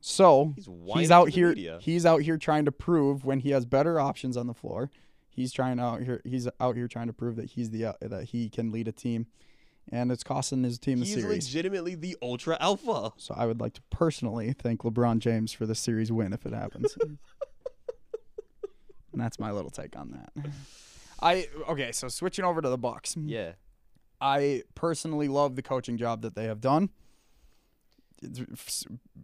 So He's he's out here. media. He's out here trying to prove when he has better options on the floor. He's trying out here. He's out here trying to prove that he's the uh, that he can lead a team, and it's costing his team the series. He's series. legitimately the ultra alpha. so I would like to personally thank LeBron James for the series win if it happens. and that's my little take on that. I okay. So switching over to the Bucks. Yeah. I personally love the coaching job that they have done.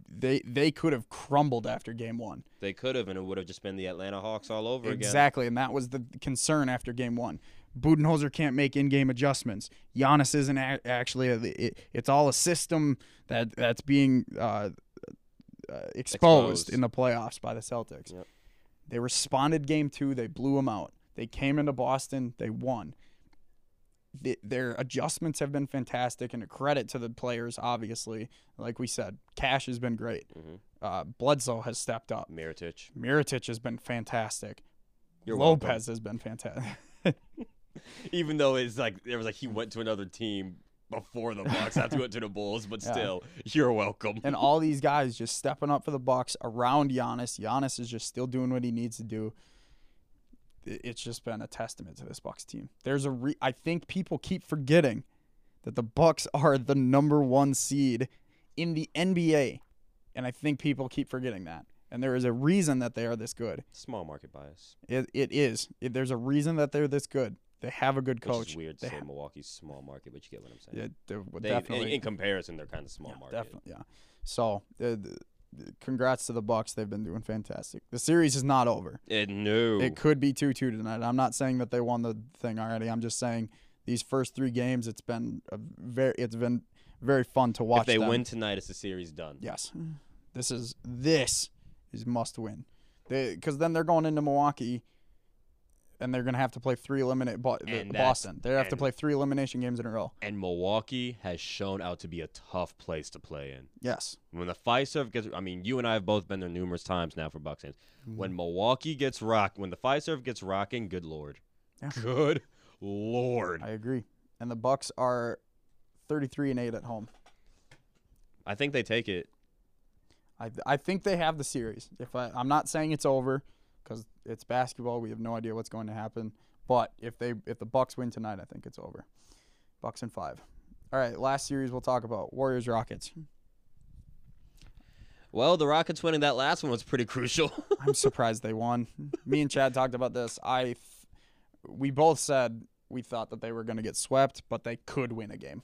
They they could have crumbled after game one. They could have, and it would have just been the Atlanta Hawks all over again. Exactly, and that was the concern after game one. Budenholzer can't make in-game adjustments. Giannis isn't a- actually. A, it, it's all a system that that's being uh, uh, exposed, Exposed. in the playoffs by the Celtics. Yep. They responded game two. They blew them out. They came into Boston. They won. The, their adjustments have been fantastic, and a credit to the players. Obviously, like we said, Cash has been great. Mhm. Uh, Bledsoe has stepped up. Mirotic. Mirotic has been fantastic. You're Lopez welcome. has been fantastic. Even though it's like there was like he went to another team before the Bucks after he went to the Bulls, but Yeah. still, you're welcome. and all these guys just stepping up for the Bucks around Giannis. Giannis is just still doing what he needs to do. It's just been a testament to this Bucks team. There's a re- I think people keep forgetting that the Bucks are the number 1 seed in the NBA. And I think people keep forgetting that. And there is a reason that they are this good. Small market bias. It, it is. It, there's a reason that they're this good. They have a good Which coach. is weird to They say ha- Milwaukee's small market, but you get what I'm saying. yeah, they're They- definitely. in, in comparison, they're kind of small yeah, market. Definitely, yeah. So, uh, congrats to the Bucks. They've been doing fantastic. The series is not over. It no. It could be two-two tonight. I'm not saying that they won the thing already. I'm just saying these first three games, it's been a very, it's been very fun to watch. if they them. win tonight, it's the series done. yes, this is this is must win. They because then they're going into Milwaukee. And they're gonna have to play three eliminate Bo- the- And that's- Boston. They have to play three elimination games in a row. And Milwaukee has shown out to be a tough place to play in. Yes. When the Fiserv gets, I mean, you and I have both been there numerous times now for Bucks games. Mm-hmm. When Milwaukee gets rock, when the Fiserv gets rocking, good lord, Yeah. good lord. I agree. And the Bucks are 33 and 8 at home. I think they take it. I I think they have the series. If I I'm not saying it's over cuz it's basketball, we have no idea what's going to happen, but if they if the Bucks win tonight, I think it's over. Bucks in 5. All right, last series we'll talk about Warriors Rockets. Well, the Rockets winning that last one was pretty crucial. I'm surprised they won. Me and Chad talked about this. I th- we both said we thought that they were going to get swept, but they could win a game.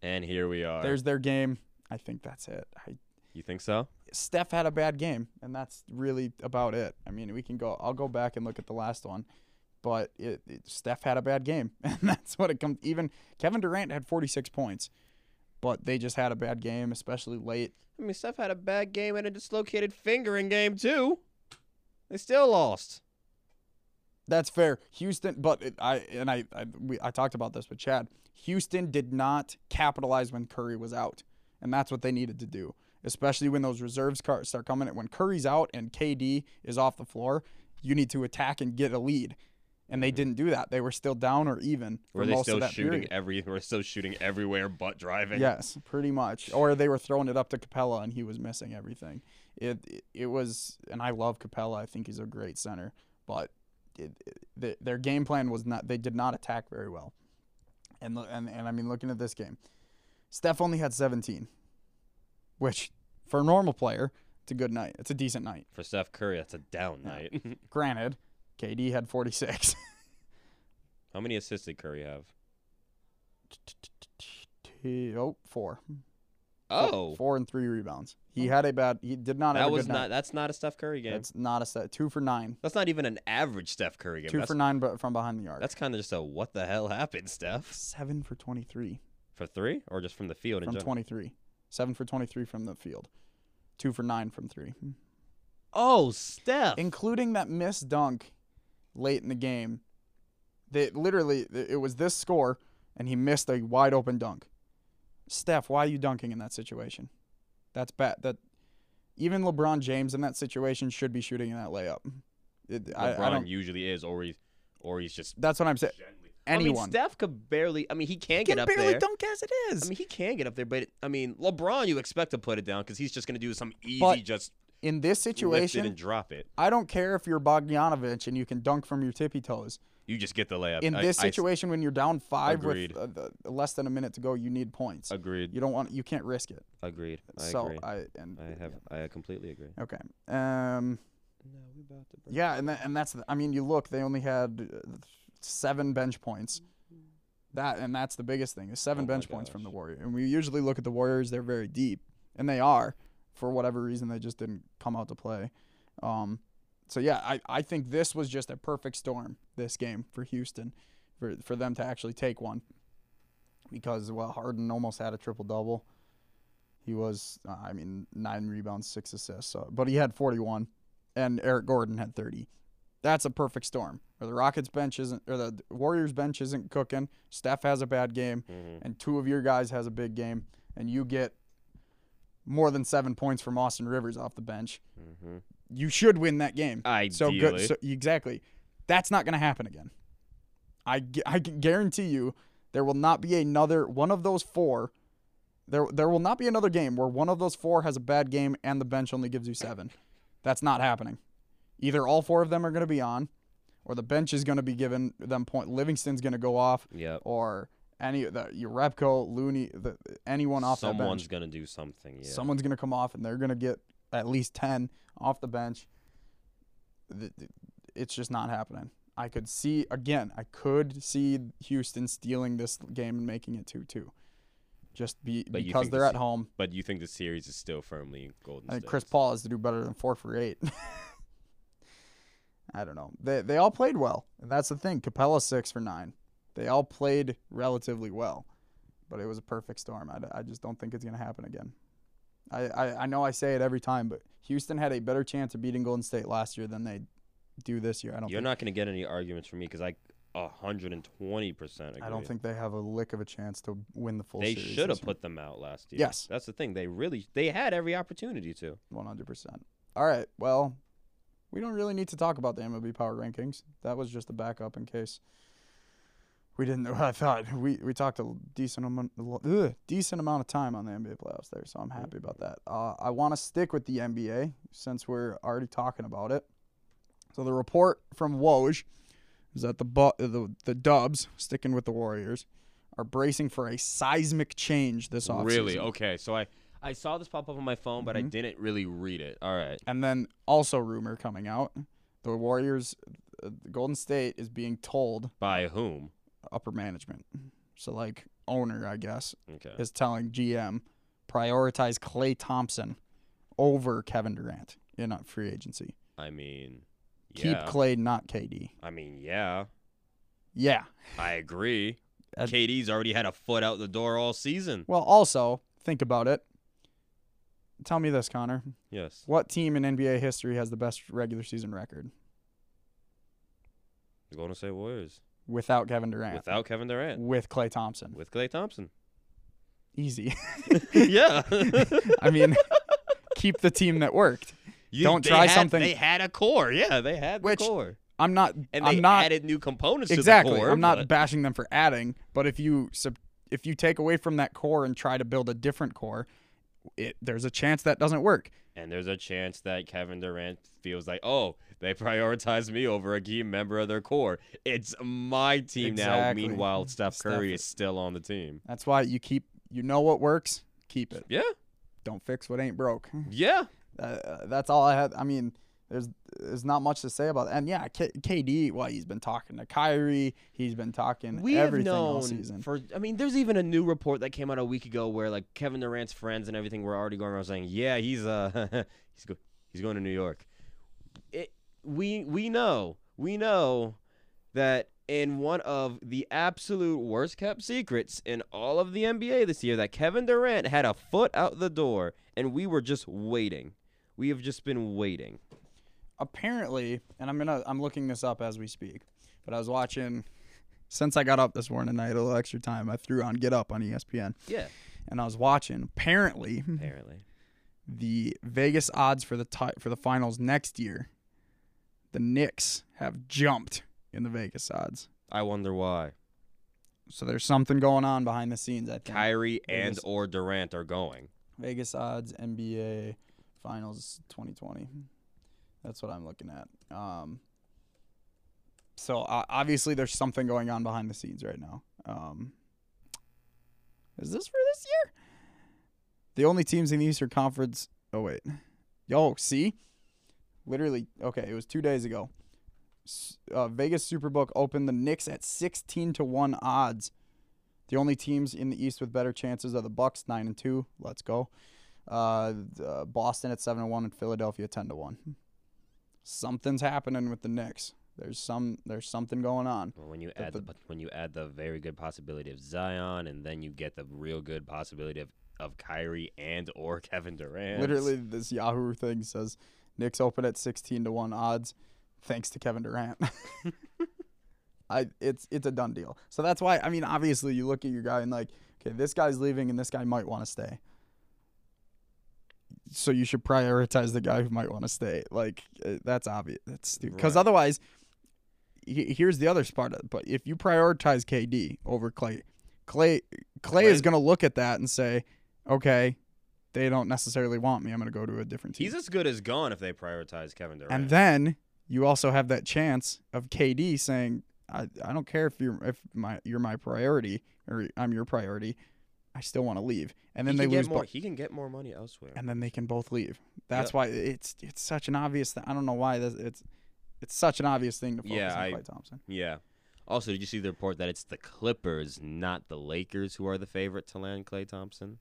and here we are. There's their game. I think that's it. I you think so? Steph had a bad game, and that's really about it. I mean, we can go. I'll go back and look at the last one, but it, it Steph had a bad game, and that's what it comes. Even Kevin Durant had 46 points, but they just had a bad game, especially late. I mean, Steph had a bad game and a dislocated finger in game two. They still lost. That's fair. Houston, but it, I and I I, we, I talked about this with Chad. Houston did not capitalize when Curry was out, and that's what they needed to do. Especially when those reserves start coming. When Curry's out and KD is off the floor, you need to attack and get a lead. And they mm-hmm. didn't do that. They were still down or even for Were they most still of that shooting period. every? Were still shooting everywhere but driving. Yes, pretty much. Or they were throwing it up to Capela and he was missing everything. It it, it was, and I love Capela. I think he's a great center, but it, it, their game plan was not. They did not attack very well. And and and I mean, looking at this game, Steph only had 17, which for a normal player, it's a good night. It's a decent night. For Steph Curry, that's a down Yeah. night. Granted, KD had 46. How many assists did Curry have? oh, four. Four- Oh, four and three rebounds. He oh. had a bad. He did not have that a was good not. night. That's not a Steph Curry game. That's not a set. Two for nine. That's not even an average Steph Curry game. Two that's, for nine, but from behind the arc. That's kind of just a what the hell happened, Steph? seven for twenty-three For three, or just from the field from general? twenty-three. Seven for twenty-three from the field. Two for nine from three, hmm. Oh, Steph. including that missed dunk late in the game. They literally it was this score, and he missed a wide open dunk. Steph, why are you dunking in that situation? That's bad. That even LeBron James in that situation should be shooting in that layup. It, I, LeBron I don't. usually is, or he's, or he's just That's what I'm saying. Gently. Anyone. I mean, Steph could barely. I mean, he can He get can up barely there. dunk as it is. I mean, he can get up there, but I mean, LeBron, you expect to put it down because he's just gonna do some easy, But just in this situation, lift it situation, and drop it. I don't care if you're Bogdanovich and you can dunk from your tippy toes. You just get the layup. In I- this I- situation, when you're down five Agreed. with uh, less than a minute to go, you need points. agreed. You don't want. You can't risk it. Agreed. I so agree. I and I have. I completely agree. okay. Um. Yeah, and that, and that's. The, I mean, you look. They only had uh, seven bench points. That and that's the biggest thing is seven Oh bench points from the gosh. Warriors. And we usually look at the Warriors; they're very deep, and they are. For whatever reason, they just didn't come out to play. Um, so yeah, I, I think this was just a perfect storm. This game for Houston, for for them to actually take one. Because well, Harden almost had a triple double. He was, uh, I mean, nine rebounds, six assists. So, but he had 41, and Eric Gordon had 30. That's a perfect storm. Where the Rockets bench isn't, or the Warriors bench isn't cooking. Steph has a bad game, Mhm. and two of your guys has a big game, and you get more than seven points from Austin Rivers off the bench. Mhm. You should win that game. So good. So, exactly. That's not going to happen again. I, I can guarantee you there will not be another one of those four. There there will not be another game where one of those four has a bad game and the bench only gives you seven. That's not happening. Either all four of them are going to be on, or the bench is going to be given them point. Livingston's going to go off, Yep. or any the Jerebko, Looney, the, anyone off that Someone's bench. gonna do something. Yeah. Someone's going to come off and they're going to get at least 10 off the bench. It's just not happening. I could see, again, I could see Houston stealing this game and making it 2 2. Just be, But because they're the at home. But you think the series is still firmly Golden I think? Chris Paul has to do better than 4 for 8. I don't know. They, they all played well. And that's the thing. Capela 6 for 9. They all played relatively well. But it was a perfect storm. I, I just don't think it's going to happen again. I, I, I know I say it every time, but Houston had a better chance of beating Golden State last year than they do this year. I don't You're think, not gonna get any arguments from me because I, hundred and twenty percent agree. I don't think they have a lick of a chance to win the full they should have put them out last year. Yes. that's the thing. They really they had every opportunity to. 100%. All right. Well, we don't really need to talk about the MLB power rankings. That was just a backup in case we didn't. I thought we, we talked a decent amount ugh, decent amount of time on the NBA playoffs there, so I'm happy about that. Uh, I want to stick with the NBA since we're already talking about it. So the report from Woj is that the bu- the the Dubs sticking with the Warriors are bracing for a seismic change this offseason. Really? Okay. So I I saw this pop up on my phone, but I Mhm. didn't really read it. All right. And then also rumor coming out, the Warriors, uh, Golden State is being told By whom? upper management, so like owner, I guess, Okay. is telling GM prioritize Klay Thompson over Kevin Durant in a free agency. I mean, Keep. Klay, not KD. I mean, yeah. Yeah. I agree. Uh, KD's already had a foot out the door all season. Well, also think about it. Tell me this, Connor. Yes. What team in NBA history has the best regular season record The Golden State Warriors. without Kevin Durant? Without Kevin Durant. with Klay Thompson. With Klay Thompson. Easy. yeah. I mean, keep the team that worked. You- Don't they try had- something- They had a core. Yeah, they had Which- the core. I'm not. And I'm they not added new components exactly. to the core. Exactly. I'm not but- bashing them for adding, but if you sub, if you take away from that core and try to build a different core, it there's a chance that doesn't work. And there's a chance that Kevin Durant feels like, oh, they prioritize me over a key member of their core. It's my team now. Meanwhile, Steph Steph Curry is- is still on the team. That's why you keep. You know what works. Keep it. Yeah. Don't fix what ain't broke. Yeah. Uh, that's all I had. I mean, there's there's not much to say about it. And yeah, K- KD. Well, he's been talking to Kyrie. He's been talking We have everything all season. for. I mean, there's even a new report that came out a week ago where like Kevin Durant's friends and everything were already going around saying, "Yeah, he's uh, he's go- he's going to New York." It. We we know we know that in one of the absolute worst kept secrets in all of the NBA this year, that Kevin Durant had a foot out the door, and we were just waiting. We have just been waiting. Apparently, and I'm gonna I'm looking this up as we speak, but I was watching since I got up this morning. I had a little extra time. I threw on Get Up on ESPN, Yeah. and I was watching. Apparently, Apparently. the Vegas odds for the ti- for the finals next year, the Knicks have jumped in the Vegas odds. I wonder why. So there's something going on behind the scenes. I think. Kyrie and Vegas- or Durant are going. Vegas odds NBA Finals 2020. That's what I'm looking at. Um, so uh, obviously there's something going on behind the scenes right now. Um, is this for this year? The only teams in the Eastern Conference. Oh wait, yo, see, literally. Okay, it was two days ago. Uh, Vegas Superbook opened the Knicks at 16 to one odds. The only teams in the East with better chances are the Bucks, nine and two. Let's go. Uh, uh, Boston at seven and one, and Philadelphia ten to one. Something's happening with the Knicks. There's some. There's something going on. Well, when you add the- the, when you add the very good possibility of Zion, and then you get the real good possibility of, of Kyrie and or Kevin Durant. Literally, this Yahoo thing says Knicks open at sixteen to one odds, thanks to Kevin Durant. I it's it's a done deal. So that's why I mean, obviously, you look at your guy and like, okay, this guy's leaving, and this guy might want to stay. So you should prioritize the guy who might want to stay. Like uh, that's obvious. That's stupid. Because Right. otherwise, he- here's the other part. But if you prioritize KD over Klay, Klay Klay is gonna look at that and say, okay, they don't necessarily want me. I'm gonna go to a different team. He's as good as gone if they prioritize Kevin Durant. And then you also have that chance of KD saying, I, I don't care if you're if my you're my priority or I'm your priority. I still want to leave. And then he they lose more. both. he can get more money elsewhere. And then they can both leave. That's Yep. why it's it's such an obvious thing. I don't know why this it's it's such an obvious thing to focus Yeah, on I- Klay Thompson. yeah. Also, did you see the report that it's the Clippers, not the Lakers, who are the favorite to land Klay Thompson?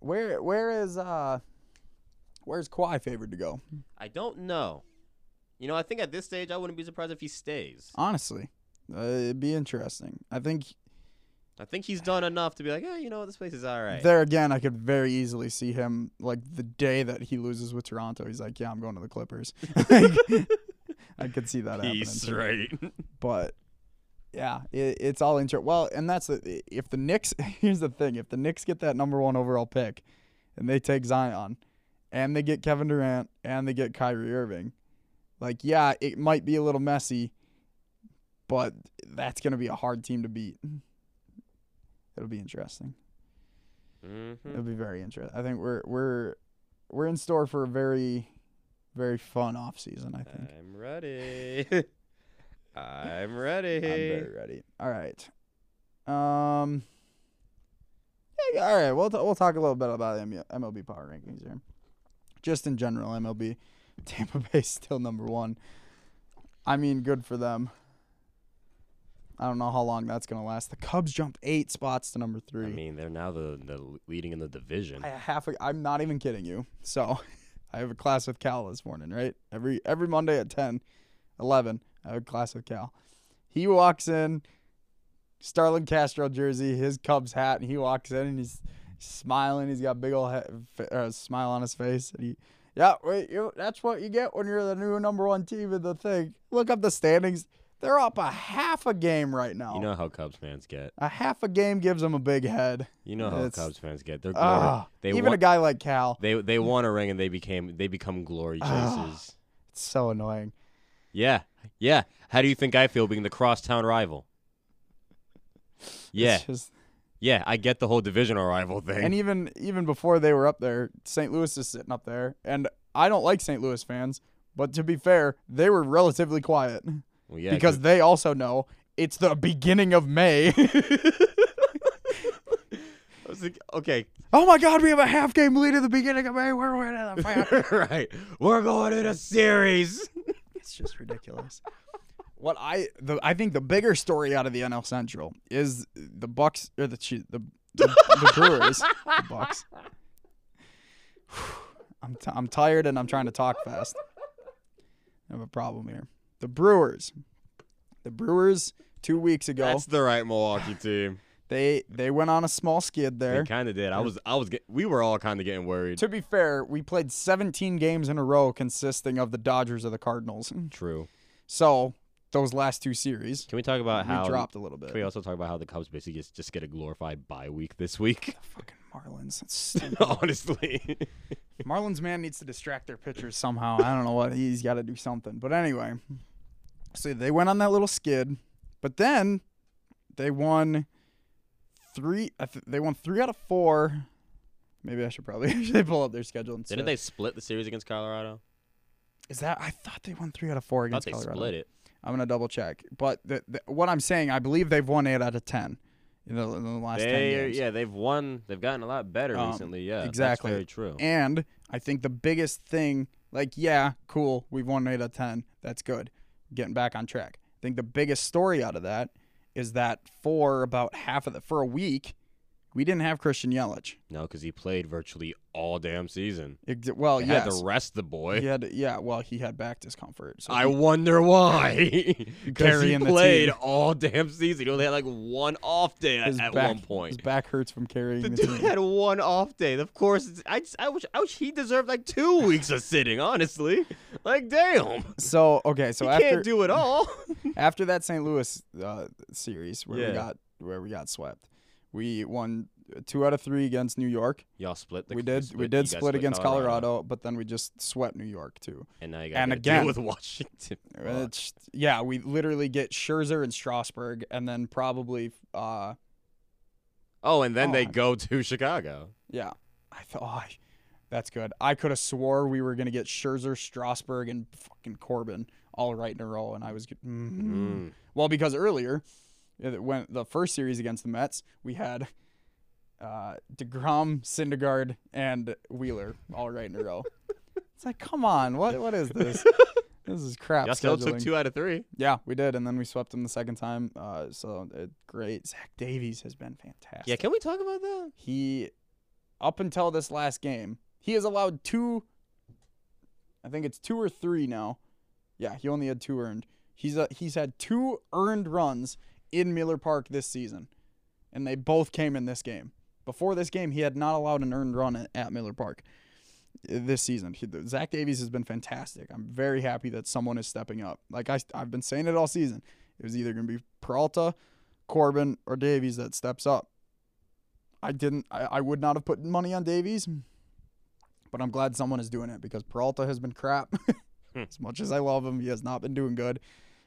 Where where is uh where's Kawhi favored to go? I don't know. You know, I think at this stage, I wouldn't be surprised if he stays. Honestly, uh, it'd be interesting. I think I think he's done enough to be like, hey, you know, what, this place is all right. There again, I could very easily see him like the day that he loses with Toronto. He's like, "Yeah, I'm going to the Clippers." I could see that happening. He's too. right. But yeah, it, it's all intro. Well, and that's the if the Knicks. Here's the thing: if the Knicks get that number one overall pick, and they take Zion, and they get Kevin Durant, and they get Kyrie Irving, like yeah, it might be a little messy, but that's gonna be a hard team to beat. It'll be interesting. mm-hmm. It'll be very interesting. I think we're we're we're in store for a very very fun off season. I think I'm ready. I'm ready. I'm very ready. All right. Um. Yeah. All right. We'll t- we'll talk a little bit about MLB power rankings here. Just in general, MLB, Tampa Bay still number one. I mean, good for them. I don't know how long that's gonna last. The Cubs jumped eight spots to number three. I mean, they're now the, the leading in the division. I have a, I'm not even kidding you. So, I have a class with Cal this morning, right? Every every Monday at 10, 11, I have a class with Cal. He walks in Starlin Castro jersey, his Cubs hat, and he walks in and he's smiling. He's got a big old he- uh, smile on his face. And he, yeah, wait, you, that's what you get when you're the new number one team in the thing. Look up the standings. They're up a half a game right now. You know how Cubs fans get. a half a game gives them a big head. You know how It's- Cubs fans get. They're glory. Ah, they even won, a guy like Cal. they they won a ring and they became they become glory Ah. chasers. It's so annoying. Yeah, yeah. How do you think I feel being the crosstown rival? Yeah, It's just, yeah. I get the whole divisional rival thing. and even even before they were up there, St. Louis is sitting up there, and I don't like St. Louis fans, but to be fair, they were relatively quiet well, yeah, because they also know it's the beginning of May. I was like, okay, oh my God, we have a half game lead at the beginning of May. We're winning the right. We're going in a series. It's just ridiculous. What I the I think the bigger story out of the NL Central is the Bucks or the the the, the Brewers. The Bucks. I'm t- I'm tired and I'm trying to talk fast. I have a problem here. The Brewers. The Brewers two weeks ago That's the right Milwaukee team. they they went on a small skid there. They kind of did. I was, I was, get, we were all kind of getting worried. To be fair, we played 17 games in a row consisting of the Dodgers or the Cardinals. True. So those last two series, Can we talk about we how? dropped a little bit. Can we also talk about how the Cubs basically just, just get a glorified bye week this week? Fucking Marlins. That's stupid. Honestly. Marlins man needs to distract their pitchers somehow. I don't know what he's got to do something. But anyway, so they went on that little skid, but then they won three. They won three out of four. Maybe I should probably they pull up their schedule and Didn't they split the series against Colorado? Is that? I thought they won three out of four I thought against they Colorado. split it. I'm gonna double check. But the, the, what I'm saying, I believe they've won eight out of ten in the, in the last ten years. yeah, they've won. They've gotten a lot better Um, recently. Yeah, exactly. That's very true. And I think the biggest thing, like, yeah, cool, we've won eight out of ten. That's good. Getting back on track. I think the biggest story out of that is that for about half of the for a week, we didn't have Christian Yelich. no, because he played virtually all damn season. Ex- well, yeah, to rest the boy. he had yeah, well, he had back discomfort. So I he- wonder why. Because he the played all damn season. He only had like one off day at, his at back, one point. his back hurts from carrying The the, dude team. had one off day. Of course, it's, I, I wish I wish he deserved like two weeks of sitting. Honestly, like damn, So okay, so he after can't do it all. after that St. Louis uh, series where Yeah. we got where we got swept, we won two out of three against New York. Y'all split. The, we did split- we did guys split against Colorado. but then we just swept New York too. and now you got to again- deal with Washington. It's, yeah, we literally get Scherzer and Strasburg, and then probably uh Oh, and then Oh, they I- go to Chicago. yeah. I thought oh, I- that's good. I could have swore we were gonna get Scherzer, Strasburg, and fucking Corbin all right in a row, and I was get- mm. Well because earlier when the first series against the Mets, we had uh, Degrom, Syndergaard, and Wheeler all right in a row. it's like, come on, what what is this? This is crap. Y'all still took two out of three. Yeah, we did, and then we swept them the second time. Uh, so uh, great. Zach Davies has been fantastic. Yeah, can we talk about that? he, up until this last game, he has allowed two. I think it's two or three now. Yeah, he only had two earned. He's uh, he's had two earned runs in Miller Park this season, and they both came in this game. Before this game, he had not allowed an earned run at, Miller Park uh, this season. Zach Davies has been fantastic. I'm very happy that someone is stepping up. Like I, I've been saying it all season. It was either going to be Peralta, Corbin, or Davies that steps up. I didn't. I, I would not have put money on Davies, but I'm glad someone is doing it because Peralta has been crap. as much as I love him, he has not been doing good.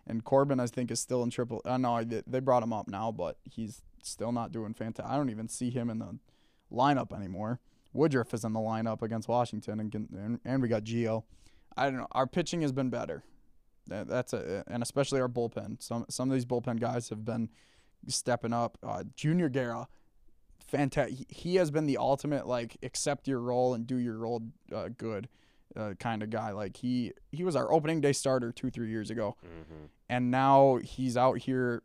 And Corbin, I think, is still in triple. I know they brought him up now, but he's still not doing fantastic. I don't even see him in the lineup anymore. Woodruff is in the lineup against Washington, and and, and we got Gio. I don't know. Our pitching has been better. That, that's a, and especially our bullpen. Some some of these bullpen guys have been stepping up. Uh, Junior Guerra, fantastic. He, he has been the ultimate like accept your role and do your role uh, good uh, kind of guy. Like he he was our opening day starter two three years ago, Mm-hmm. and now he's out here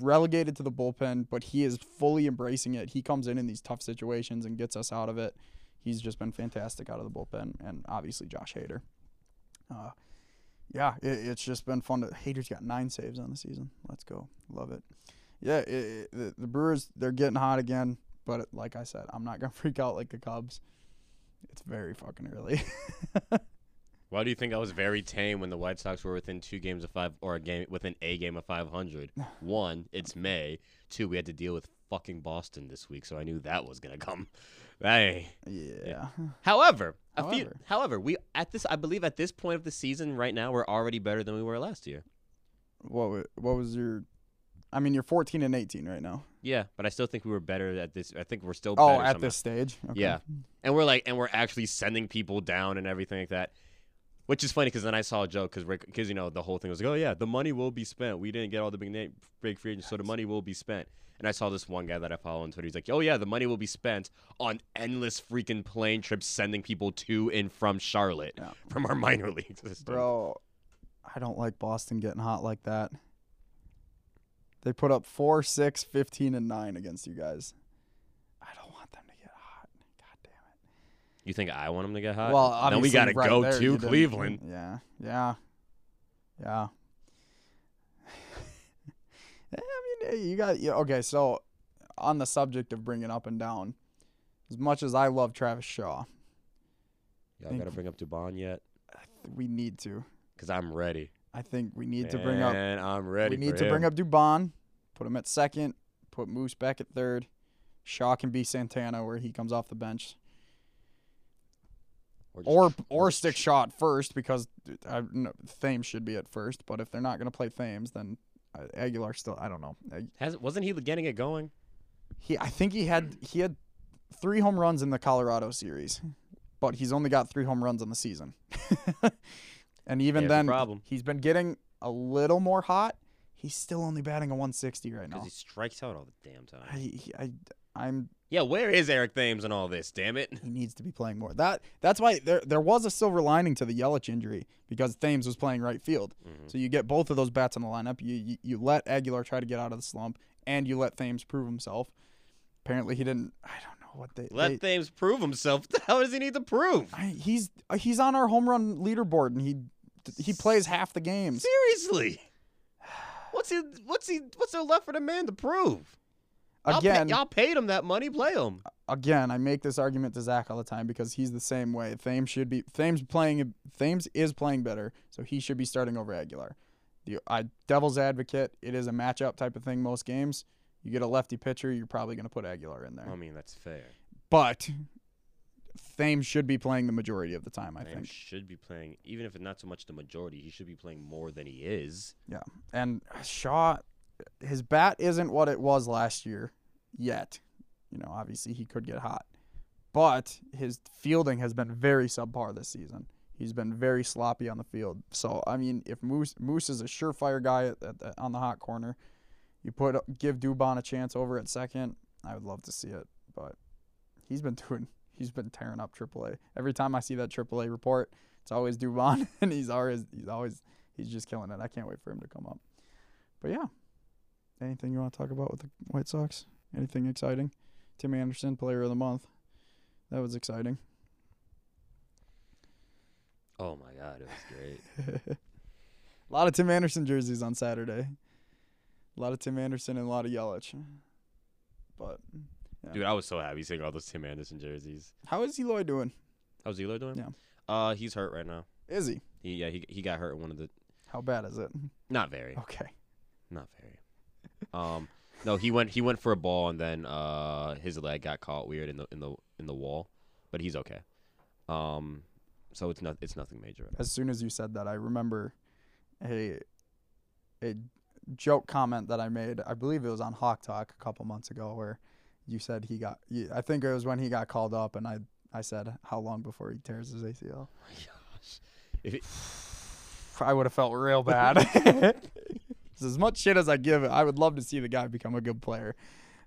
relegated to the bullpen, but he is fully embracing it. He comes in in these tough situations and gets us out of it. He's just been fantastic out of the bullpen, and obviously Josh Hader. Uh, yeah, it, it's just been fun. To, Hader's got nine saves on the season. Let's go, love it. yeah, it, it- the, the Brewers they're getting hot again. But like I said, I'm not gonna freak out like the Cubs. It's very fucking early. Why do you think I was very tame when the White Sox were within two games of five or a game within a game of 500? One, it's May. Two, we had to deal with fucking Boston this week, so I knew that was gonna come. Hey. yeah. However, a few, However. however, we at this I believe at this point of the season right now we're already better than we were last year. What what was your? I mean, you're 14 and 18 right now. Yeah, but I still think we were better at this. I think we're still Oh, at somehow. this stage. Okay. Yeah. and we're like, and we're actually sending people down and everything like that. Which is funny because then I saw a joke because because you know the whole thing was like, oh yeah, the money will be spent. We didn't get all the big name big free agents, so the money will be spent. And I saw this one guy that I follow on Twitter. He's like, oh yeah, the money will be spent on endless freaking plane trips sending people to and from Charlotte Yeah. from our minor league system. Bro, I don't like Boston getting hot like that. They put up 4, 6, 15, and 9 against you guys. I don't want them to get hot. God damn it. You think I want them to get hot? Well, obviously, then we gotta right go there, to Cleveland. Yeah, yeah, yeah. I mean, you got yeah, okay. So, on the subject of bringing up and down, as much as I love Travis Shaw, Y'all Think- gotta bring up Dubon yet? we need to. Cause I'm ready. I think we need to bring up. And I'm ready. we need for to bring up Dubon, put him at second, put Moose back at third. Shaw can be Santana where he comes off the bench, just or or stick tr- Shaw at first because I, no, Thames should be at first. But if they're not going to play Thames, then uh, Aguilar still. I don't know. Uh, Has wasn't he getting it going? He I think he had he had three home runs in the Colorado series, but he's only got three home runs on the season. and even a then, problem. he's been getting a little more hot. He's still only batting a 160 right now. Because he strikes out all the damn time. I, I, I'm. Yeah, where is Eric Thames and all this? Damn it! He needs to be playing more. That that's why there there was a silver lining to the Yelich injury because Thames was playing right field. Mhm. So you get both of those bats in the lineup. You, you you let Aguilar try to get out of the slump, and you let Thames prove himself. Apparently, he didn't. I don't know what they. Let they, Thames prove himself. Hell does he need to prove? I, he's he's on our home run leaderboard, and he he plays half the games. Seriously, what's he? What's he? What's there left for the man to prove? Y'all pay- Again, y'all paid him that money. Play him. again, I make this argument to Zach all the time because he's the same way. Thames should be Thames playing Thames is playing better, so he should be starting over Aguilar. The I devil's advocate, it is a matchup type of thing most games. You get a lefty pitcher, you're probably going to put Aguilar in there. I mean, that's fair. but Thames should be playing the majority of the time, I Thames think. should be playing, even if it's not so much the majority. He should be playing more than he is. Yeah. And uh, Shaw his bat isn't what it was last year yet. You know, obviously he could get hot. But his fielding has been very subpar this season. He's been very sloppy on the field. So I mean, if Moose Moose is a surefire guy at, at, on the hot corner, you put give Dubon a chance over at second. I would love to see it, but he's been doing he's been tearing up AAA. Every time I see that AAA report, it's always Dubon, and he's always he's always he's just killing it. I can't wait for him to come up. But yeah, anything you want to talk about with the White Sox? Anything exciting? Tim Anderson, Player of the Month. That was exciting. Oh my god, it was great. a lot of Tim Anderson jerseys on Saturday. A lot of Tim Anderson and a lot of Yelich. But Yeah. Dude, I was so happy seeing all those Tim Anderson jerseys. how is Eloy doing? How's Eloy doing? Yeah. Uh, he's hurt right now. Is he? He yeah he he got hurt in one of the How bad is it? not very Okay. not very. Um, no, he went he went for a ball and then uh his leg got caught weird in the in the in the wall, but he's okay. Um, so it's not it's nothing major. As soon as you said that, I remember a a joke comment that I made. I believe it was on Hawk Talk a couple months ago, where you said he got. you- I think it was when he got called up, and I I said how long before he tears his ACL. Oh gosh. If it, I would have felt real bad. as much shit as I give it, I would love to see the guy become a good player.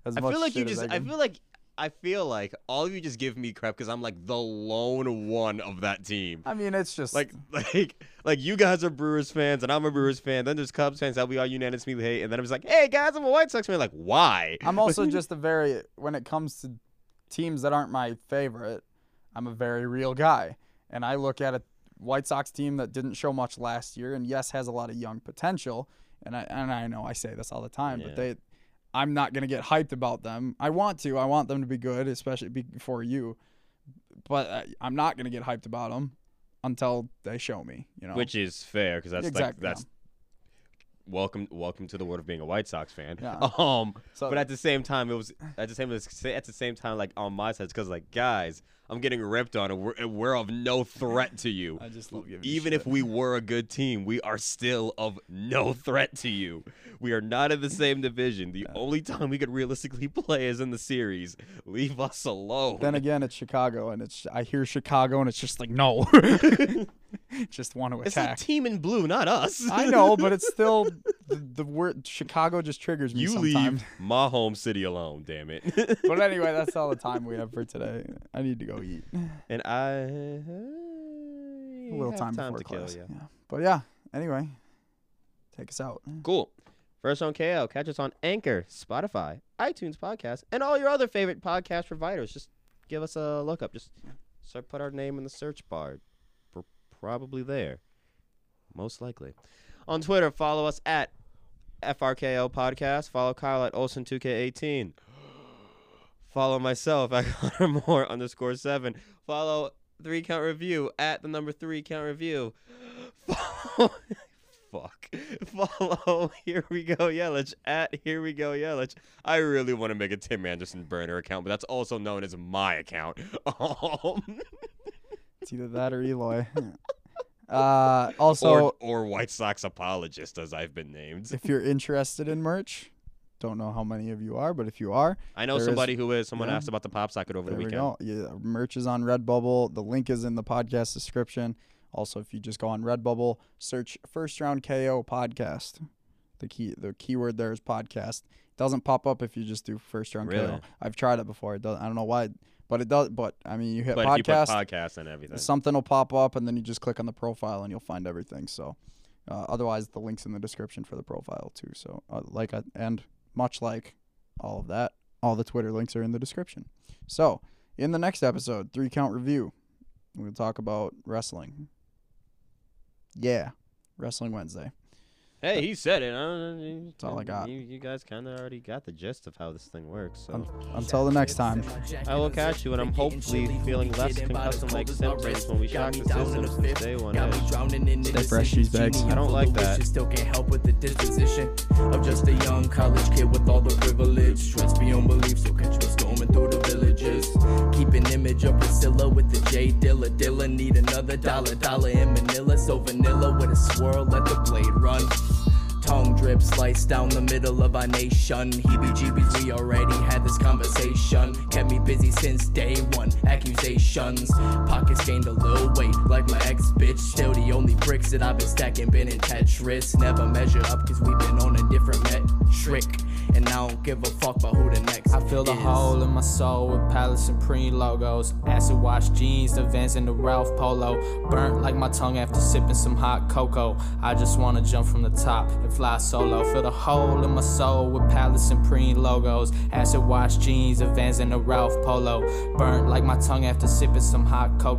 As I feel like you just I feel like I feel like all of you just give me crap because I'm like the lone one of that team. I mean, it's just Like like like you guys are Brewers fans and I'm a Brewers fan. Then there's Cubs fans that we all unanimously hate, and then I'm just like, hey guys, I'm a White Sox fan. Like why? I'm also just a very when it comes to teams that aren't my favorite, I'm a very real guy. And I look at a White Sox team that didn't show much last year and yes has a lot of young potential. And I and I know I say this all the time, Yeah. but they I'm not gonna get hyped about them. I want to. I want them to be good, especially before you. But I'm not gonna get hyped about them until they show me. You know. Which is fair because that's Exactly, like that's welcome welcome to the world of being a White Sox fan. Yeah. Um, So- but at the same time, it was at the same at the same time like on my side because like guys, I'm getting ripped on and we're, and we're of no threat to you. I just love giving you Even if we were a good team, we are still of no threat to you. We are not in the same division. The only time we could realistically play is in the series. Leave us alone. Then again, it's Chicago, and it's I hear Chicago, and it's just like no, just want to it's attack. the team in blue, not us. I know, but it's still the, the word Chicago just triggers me you sometimes. leave my home city alone. Damn it. But anyway, that's all the time we have for today. I need to go eat. and I uh, A little time, time before class. kill. Yeah. yeah. But yeah. Anyway, take us out. Cool. First Round KO. Catch us on Anchor, Spotify, iTunes Podcast, and all your other favorite podcast providers. Just give us a look up. Just put our name in the search bar. Probably there. Most likely. On Twitter, follow us at FRKO Podcast. Follow Kyle at Olsen2K18. Follow myself at Connor Moore underscore seven. Follow Three Count Review at the number Three Count Review. Follow, fuck. Follow Here We Go Yelich at Here We Go Yelich. I really want to make a Tim Anderson burner account, but that's also known as my account. Um, It's either that or Eloy. Uh, also, or, or White Sox apologist, as I've been named. if you're interested in merch, don't know how many of you are, but if you are, I know there is- somebody who is. Someone yeah. asked about the pop socket over there the we weekend. go. Yeah, merch is on Redbubble. The link is in the podcast description. Also, if you just go on Redbubble, search First Round KO podcast. The key, the keyword there is podcast. It doesn't pop up if you just do First Round Really? KO. I've tried it before. It does. I don't know why, but it does. But I mean, you hit But if you put podcast, podcast and everything. something will pop up, and then you just click on the profile, and you'll find everything. So, uh, otherwise, the links in the description for the profile too. So, uh, like, I, and much like all of that, all the Twitter links are in the description. So, in the next episode, three count review, we'll talk about wrestling. Yeah, Wrestling Wednesday. Hey, he said it. I don't. That's all I got. You, you guys kind of already got the gist of how this thing works. So Un- until the next time. I will catch you, and I'm hopefully feeling less concussive like symptoms when we shock the system since day one. Got me is. drowning in Stay fresh, cheese bags. I don't like that. Still can't help with the disposition of just a young college kid with all the privilege. Stress beyond belief, so catch me storming through the villages. Keep an image of Priscilla with the J Dilla. Dilla need another dollar, dollar in Manila. So vanilla with a swirl, let the blade run. Tongue drip slice down the middle of our nation. Heebie jeebies, we already had this conversation. Kept me busy since day one. Accusations, pockets gained a little weight, like my ex bitch. Still the only bricks that I've been stacking been in Tetris. Never measure up, cause we've been on a different metric. And I don't give a fuck about who the next I feel the hole in my soul with Palace Supreme logos. Acid wash jeans, the Vans and the Ralph Polo. Burnt like my tongue after sipping some hot cocoa. I just wanna jump from the top and fly solo. Feel the hole in my soul with Palace Supreme logos. Acid wash jeans, the Vans and the Ralph Polo. Burnt like my tongue after sipping some hot cocoa.